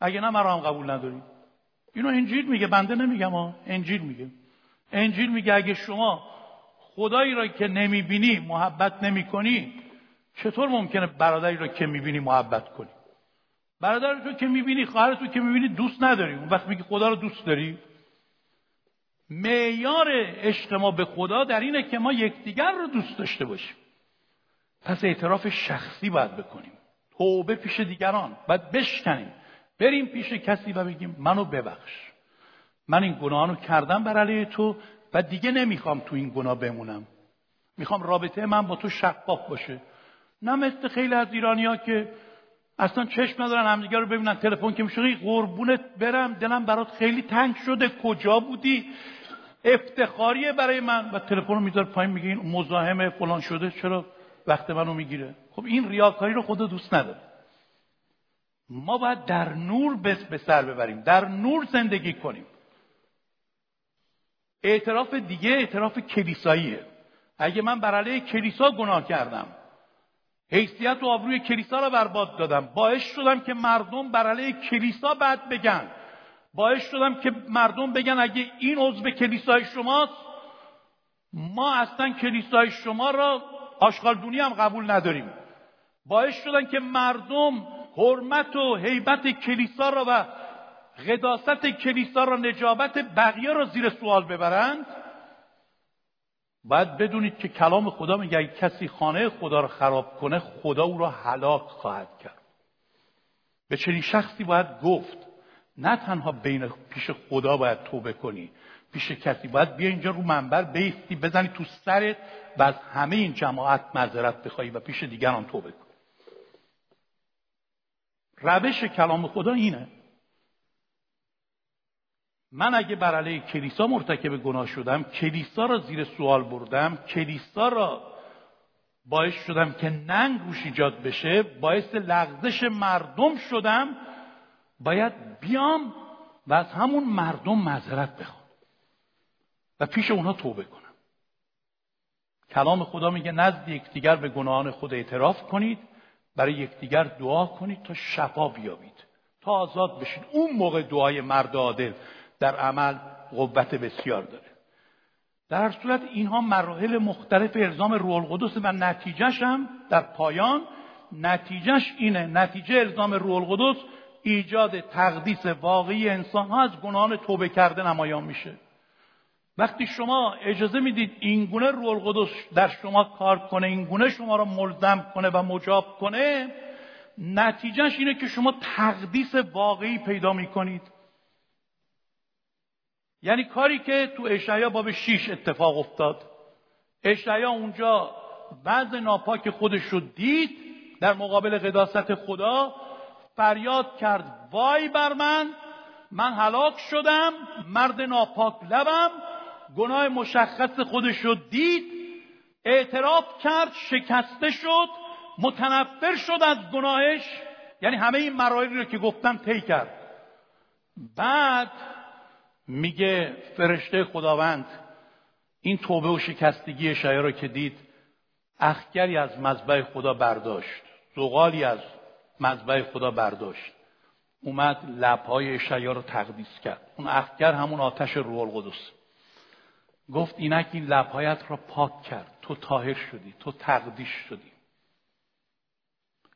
اگه نه مرا هم قبول نداری. اینو انجیل میگه بنده نمیگم ها انجیل میگه. انجیل میگه اگه شما خدایی را که نمی‌بینی محبت نمی‌کنی چطور ممکنه برادری را که می‌بینی محبت کنی؟ برادر تو که می‌بینی خواهر تو که می‌بینی دوست نداری. اون وقت میگه خدا رو دوست داری. معیار عشق ما به خدا در اینه که ما یکدیگر رو دوست داشته باشیم. پس اعتراف شخصی باید بکنیم. توبه پیش دیگران. باید بشکنیم. بریم پیش کسی و بگیم منو ببخش. من این گناه رو کردم بر علیه تو و دیگه نمی‌خوام تو این گناه بمونم. می‌خوام رابطه من با تو شفاف باشه. نه مثل خیلی از ایرانی ها که اصلا چشم ندارن همدیگه رو ببینن. تلفن که میشه قربونت برم دلم برات خیلی تنگ شده. کجا بودی؟ افتخاریه برای من. و تلفن رو می‌ذاره پایین میگه این مزاحم فلان شده. چرا وقت منو می‌گیره؟ خب این ریاکاری رو خدا دوست نداره. ما باید در نور به سر ببریم. در نور زندگی کنیم. اعتراف دیگه اعتراف کلیساییه. اگه من بر علیه کلیسا گناه کردم حیثیت و آبروی کلیسا را برباد دادم. باعث شدم که مردم بر علیه کلیسا بد بگن. باعث شدم که مردم بگن اگه این عضو کلیسای شماست ما اصلا کلیسای شما را آشغالدونی هم قبول نداریم. باعث شدن که مردم حرمت و حیبت کلیسا را و قداست کلیسا را نجابت بقیه را زیر سوال ببرند. باید بدونید که کلام خدا میگه اگه کسی خانه خدا را خراب کنه خدا او را هلاک خواهد کرد. به چنین شخصی باید گفت نه تنها بین پیش خدا باید توبه کنی پیش کسی باید بیا اینجا رو منبر بیستی بزنی تو سرت و از همه این جماعت معذرت بخوایی و پیش دیگران توبه کنی روش کلام خدا اینه من اگه بر علیه کلیسا مرتکب گناه شدم کلیسا را زیر سوال بردم کلیسا را باعث شدم که ننگ روش ایجاد بشه باعث لغزش مردم شدم باید بیام و از همون مردم معذرت بخوام و پیش اونها توبه کنم. کلام خدا میگه نزد یکدیگر به گناهان خود اعتراف کنید برای یکدیگر دعا کنید تا شفا بیابید تا آزاد بشید اون موقع دعای مرد عادل در عمل قوت بسیار داره. در هر صورت اینها مراحل مختلف الزام روح القدس و نتیجهش هم در پایان. نتیجهش اینه نتیجه الزام روح القدس ایجاد تقدیس واقعی انسان ها از گناهان توبه کرده نمایان میشه. وقتی شما اجازه می‌دید این گونه روح القدس در شما کار کنه این گونه شما را ملزم کنه و مجاب کنه نتیجهش اینه که شما تقدیس واقعی پیدا می‌کنید. یعنی کاری که تو اشعیا باب 6 اتفاق افتاد. اشعیا اونجا بعض ناپاک خودش رو دید در مقابل قداست خدا فریاد کرد وای بر من من هلاک شدم مرد ناپاک لبم. گناه مشخص خودش رو دید اعتراف کرد شکسته شد متنفر شد از گناهش. یعنی همه این مراحلی رو که گفتم طی کرد. بعد میگه فرشته خداوند این توبه و شکستگی شایر رو که دید اخگری از مذبح خدا برداشت زغالی از مذبح خدا برداشت. اومد لبهای اشعیا رو تقدیس کرد. اون اخگر همون آتش روح القدس. گفت اینک این لبهایت را پاک کرد. تو تاهر شدی تو تقدیس شدی.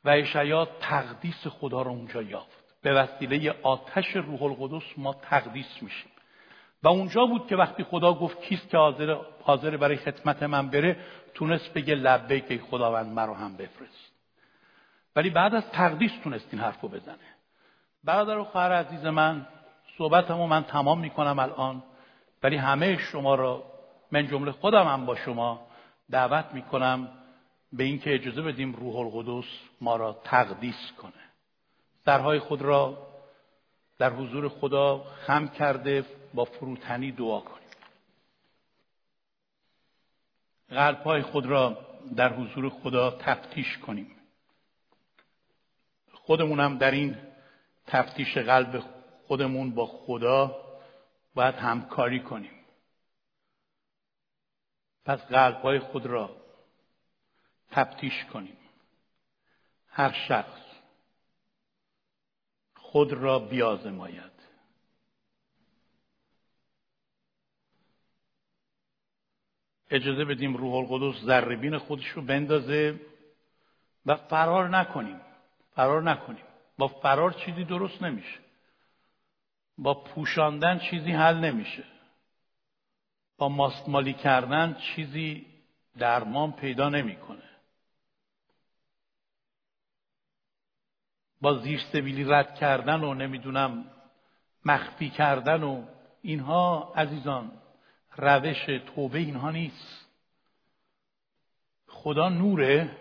و اشعیا تقدیس خدا رو اونجا یافت. به وسیله آتش روح القدس ما تقدیس میشیم. و اونجا بود که وقتی خدا گفت کیست که حاضر, حاضر برای خدمت من بره تونست بگه لبه که خداوند مرا هم بفرست. ولی بعد از تقدیس تونست این حرف رو بزنه. برادر و خواهر عزیز من صحبتمو من تمام می‌کنم الان ولی همه شما را من جمله خودم هم با شما دعوت می‌کنم به اینکه اجازه بدیم روح القدس ما را تقدیس کنه. سرهای خود را در حضور خدا خم کرده با فروتنی دعا کنیم. قلبهای خود را در حضور خدا تفتیش کنیم. خودمونم در این تفتیش قلب خودمون با خدا باید همکاری کنیم. پس قلبهای خود را تفتیش کنیم. هر شخص خود را بیازماید. اجازه بدیم روح القدس ذربین خودش رو بندازه و فرار نکنیم. فرار نکنیم. با فرار چیزی درست نمیشه. با پوشاندن چیزی حل نمیشه. با ماستمالی کردن چیزی درمان پیدا نمی‌کنه. با زیر سبیلی رد کردن و نمی‌دونم مخفی کردن و اینها عزیزان روش توبه اینها نیست. خدا نوره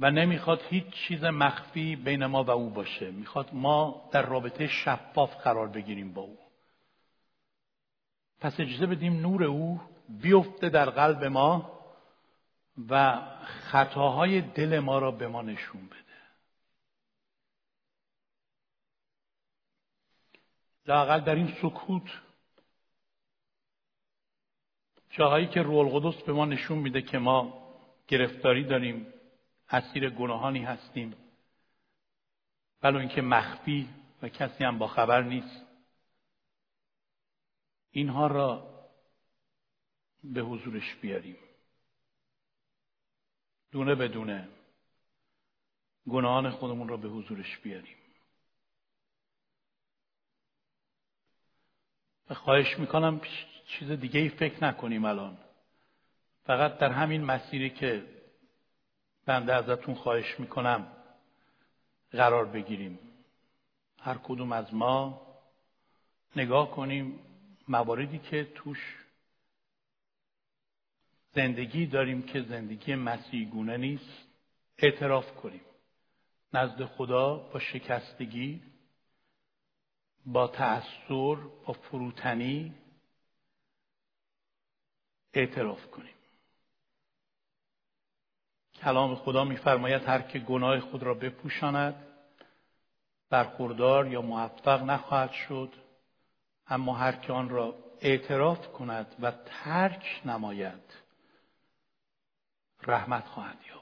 و نمی‌خواد هیچ چیز مخفی بین ما و او باشه. می‌خواد ما در رابطه شفاف قرار بگیریم با او. پس اجازه بدیم نور او بیفته در قلب ما و خطاهای دل ما را به ما نشون بده. لاقل در این سکوت جاهایی که روح القدس به ما نشون میده که ما گرفتاری داریم اسیر گناهانی هستیم. ولو اینکه مخفی و کسی هم با خبر نیست. اینها را به حضورش بیاریم. دونه بدونه گناهان خودمون را به حضورش بیاریم. و خواهش می‌کنم چیز دیگه ای فکر نکنیم الان. فقط در همین مسیری که بنده ازتون خواهش می‌کنم قرار بگیریم. هر کدوم از ما نگاه کنیم مواردی که توش زندگی داریم که زندگی مسیحگونه نیست اعتراف کنیم. نزد خدا با شکستگی با تأثیر با فروتنی اعتراف کنیم. کلام خدا میفرماید هر که گناه خود را بپوشاند برخوردار یا موفق نخواهد شد اما هر که آن را اعتراف کند و ترک نماید رحمت خواهد یافت.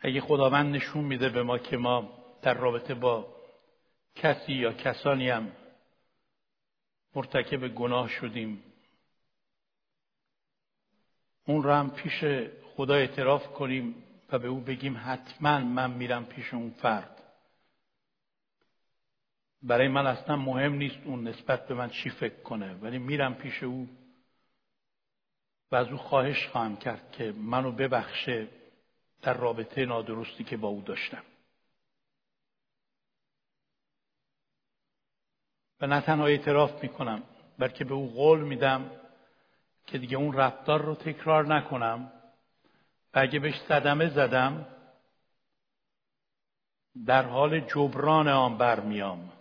اگه خداوند نشون میده به ما که ما در رابطه با کسی یا کسانی هم مرتکب گناه شدیم اون را هم پیش خدا اعتراف کنیم و به او بگیم حتما من میرم پیش اون فرد. برای من اصلا مهم نیست اون نسبت به من چی فکر کنه ولی میرم پیش او و از او خواهش خواهم کرد که منو ببخشه در رابطه نادرستی که با او داشتم. و نه تنها اعتراف می‌کنم بلکه به او قول میدم که دیگه اون رفتار رو تکرار نکنم و اگه بهش صدمه زدم در حال جبران آن برمیام.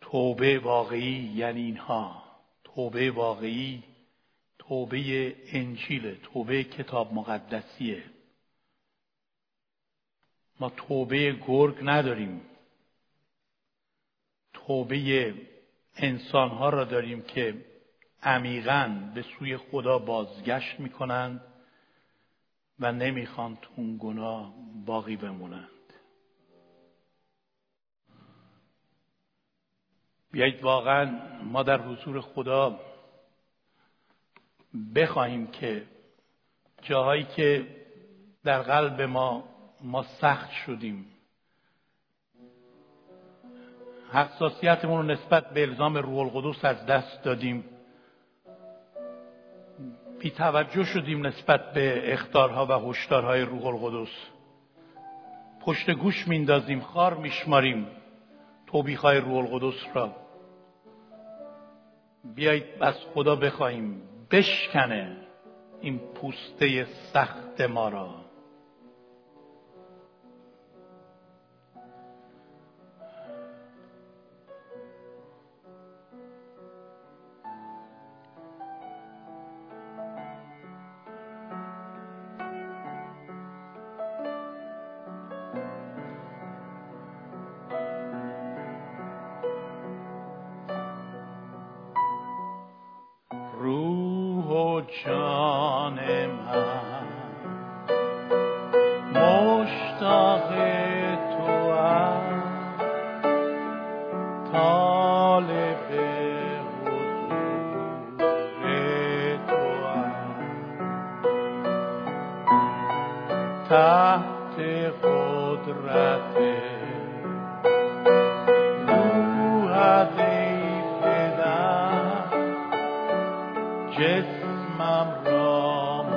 توبه واقعی یعنی اینها. توبه واقعی توبه انجیل توبه کتاب مقدسیه. ما توبه گرگ نداریم. توبه انسانها را داریم که عمیقا به سوی خدا بازگشت می‌کنند و نمی‌خوان اون گناه باقی بمونند. بیایید واقعا ما در حضور خدا بخواهیم که جاهایی که در قلب ما ما سخت شدیم. حساسیتمون رو نسبت به الزام روح القدس از دست دادیم. بی توجه شدیم نسبت به اختارها و هشدارهای روح القدس. پشت گوش میندازیم خار میشماریم توبیخهای روح القدس را. بیایید از خدا بخواهیم. بشکنه این پوسته سخت ما را. جسمم را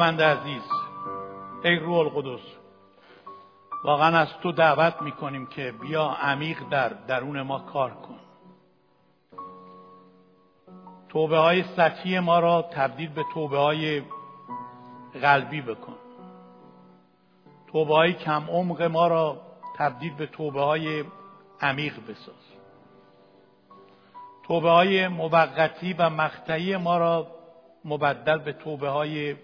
خداوند عزیز ای روح القدس واقعا از تو دعوت می‌کنیم که بیا عمیق در درون ما کار کن. توبه های سطحی ما را تبدیل به توبه های قلبی بکن. توبه های کم عمق ما را تبدیل به توبه های عمیق بساز. توبه های موقتی و مقطعی ما را مبدل به توبه های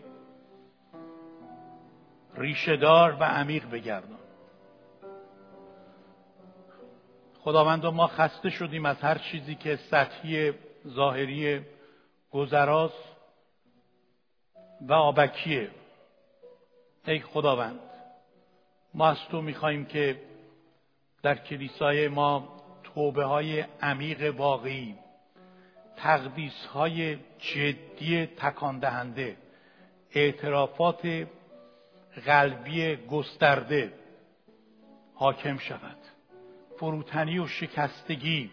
ریشهدار و عمیق بگردان. خداوند ما خسته شدیم از هر چیزی که سطحی ظاهری گذراست و آبکیه ای خداوند ما از تو می‌خواهیم که در کلیسای ما توبه های عمیق واقعی تقدیس های جدی تکان دهنده اعترافات قلبی گسترده حاکم شود. فروتنی و شکستگی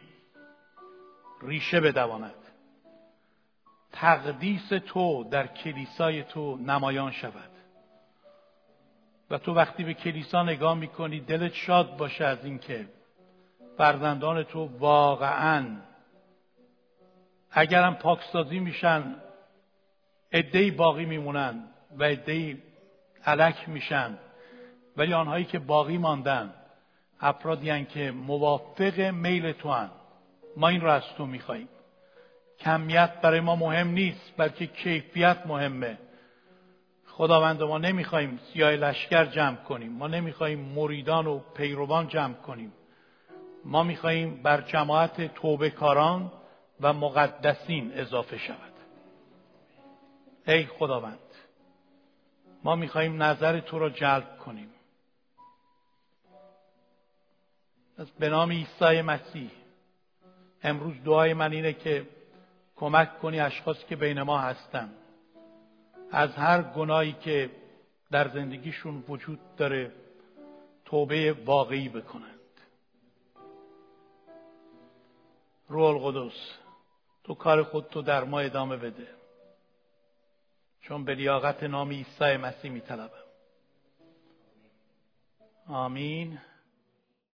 ریشه بدواند. تقدیس تو در کلیسای تو نمایان شود. و تو وقتی به کلیسا نگاه می‌کنی دلت شاد باشه از اینکه فرزندان تو واقعا اگرم پاکسازی میشن عدهای باقی میمونن و عدهای علک میشن. ولی آنهایی که باقی ماندن افرادی که موافق میل تو هن. ما این را از تو میخواییم کمیت برای ما مهم نیست بلکه کیفیت مهمه. خداوند ما نمی‌خواهیم سیاه لشکر جمع کنیم. ما نمی‌خواهیم مریدان و پیروان جمع کنیم. ما می‌خواهیم بر جماعت توبه کاران و مقدسین اضافه شود. ای خداوند ما می‌خواهیم نظر تو را جلب کنیم. از به نام عیسی مسیح. امروز دعای من اینه که کمک کنی اشخاصی که بین ما هستن. از هر گناهی که در زندگیشون وجود داره توبه واقعی بکنند. روح القدس تو کار خود تو در ما ادامه بده. چون به لیاقت نام عیسی مسیح می طلبم. آمین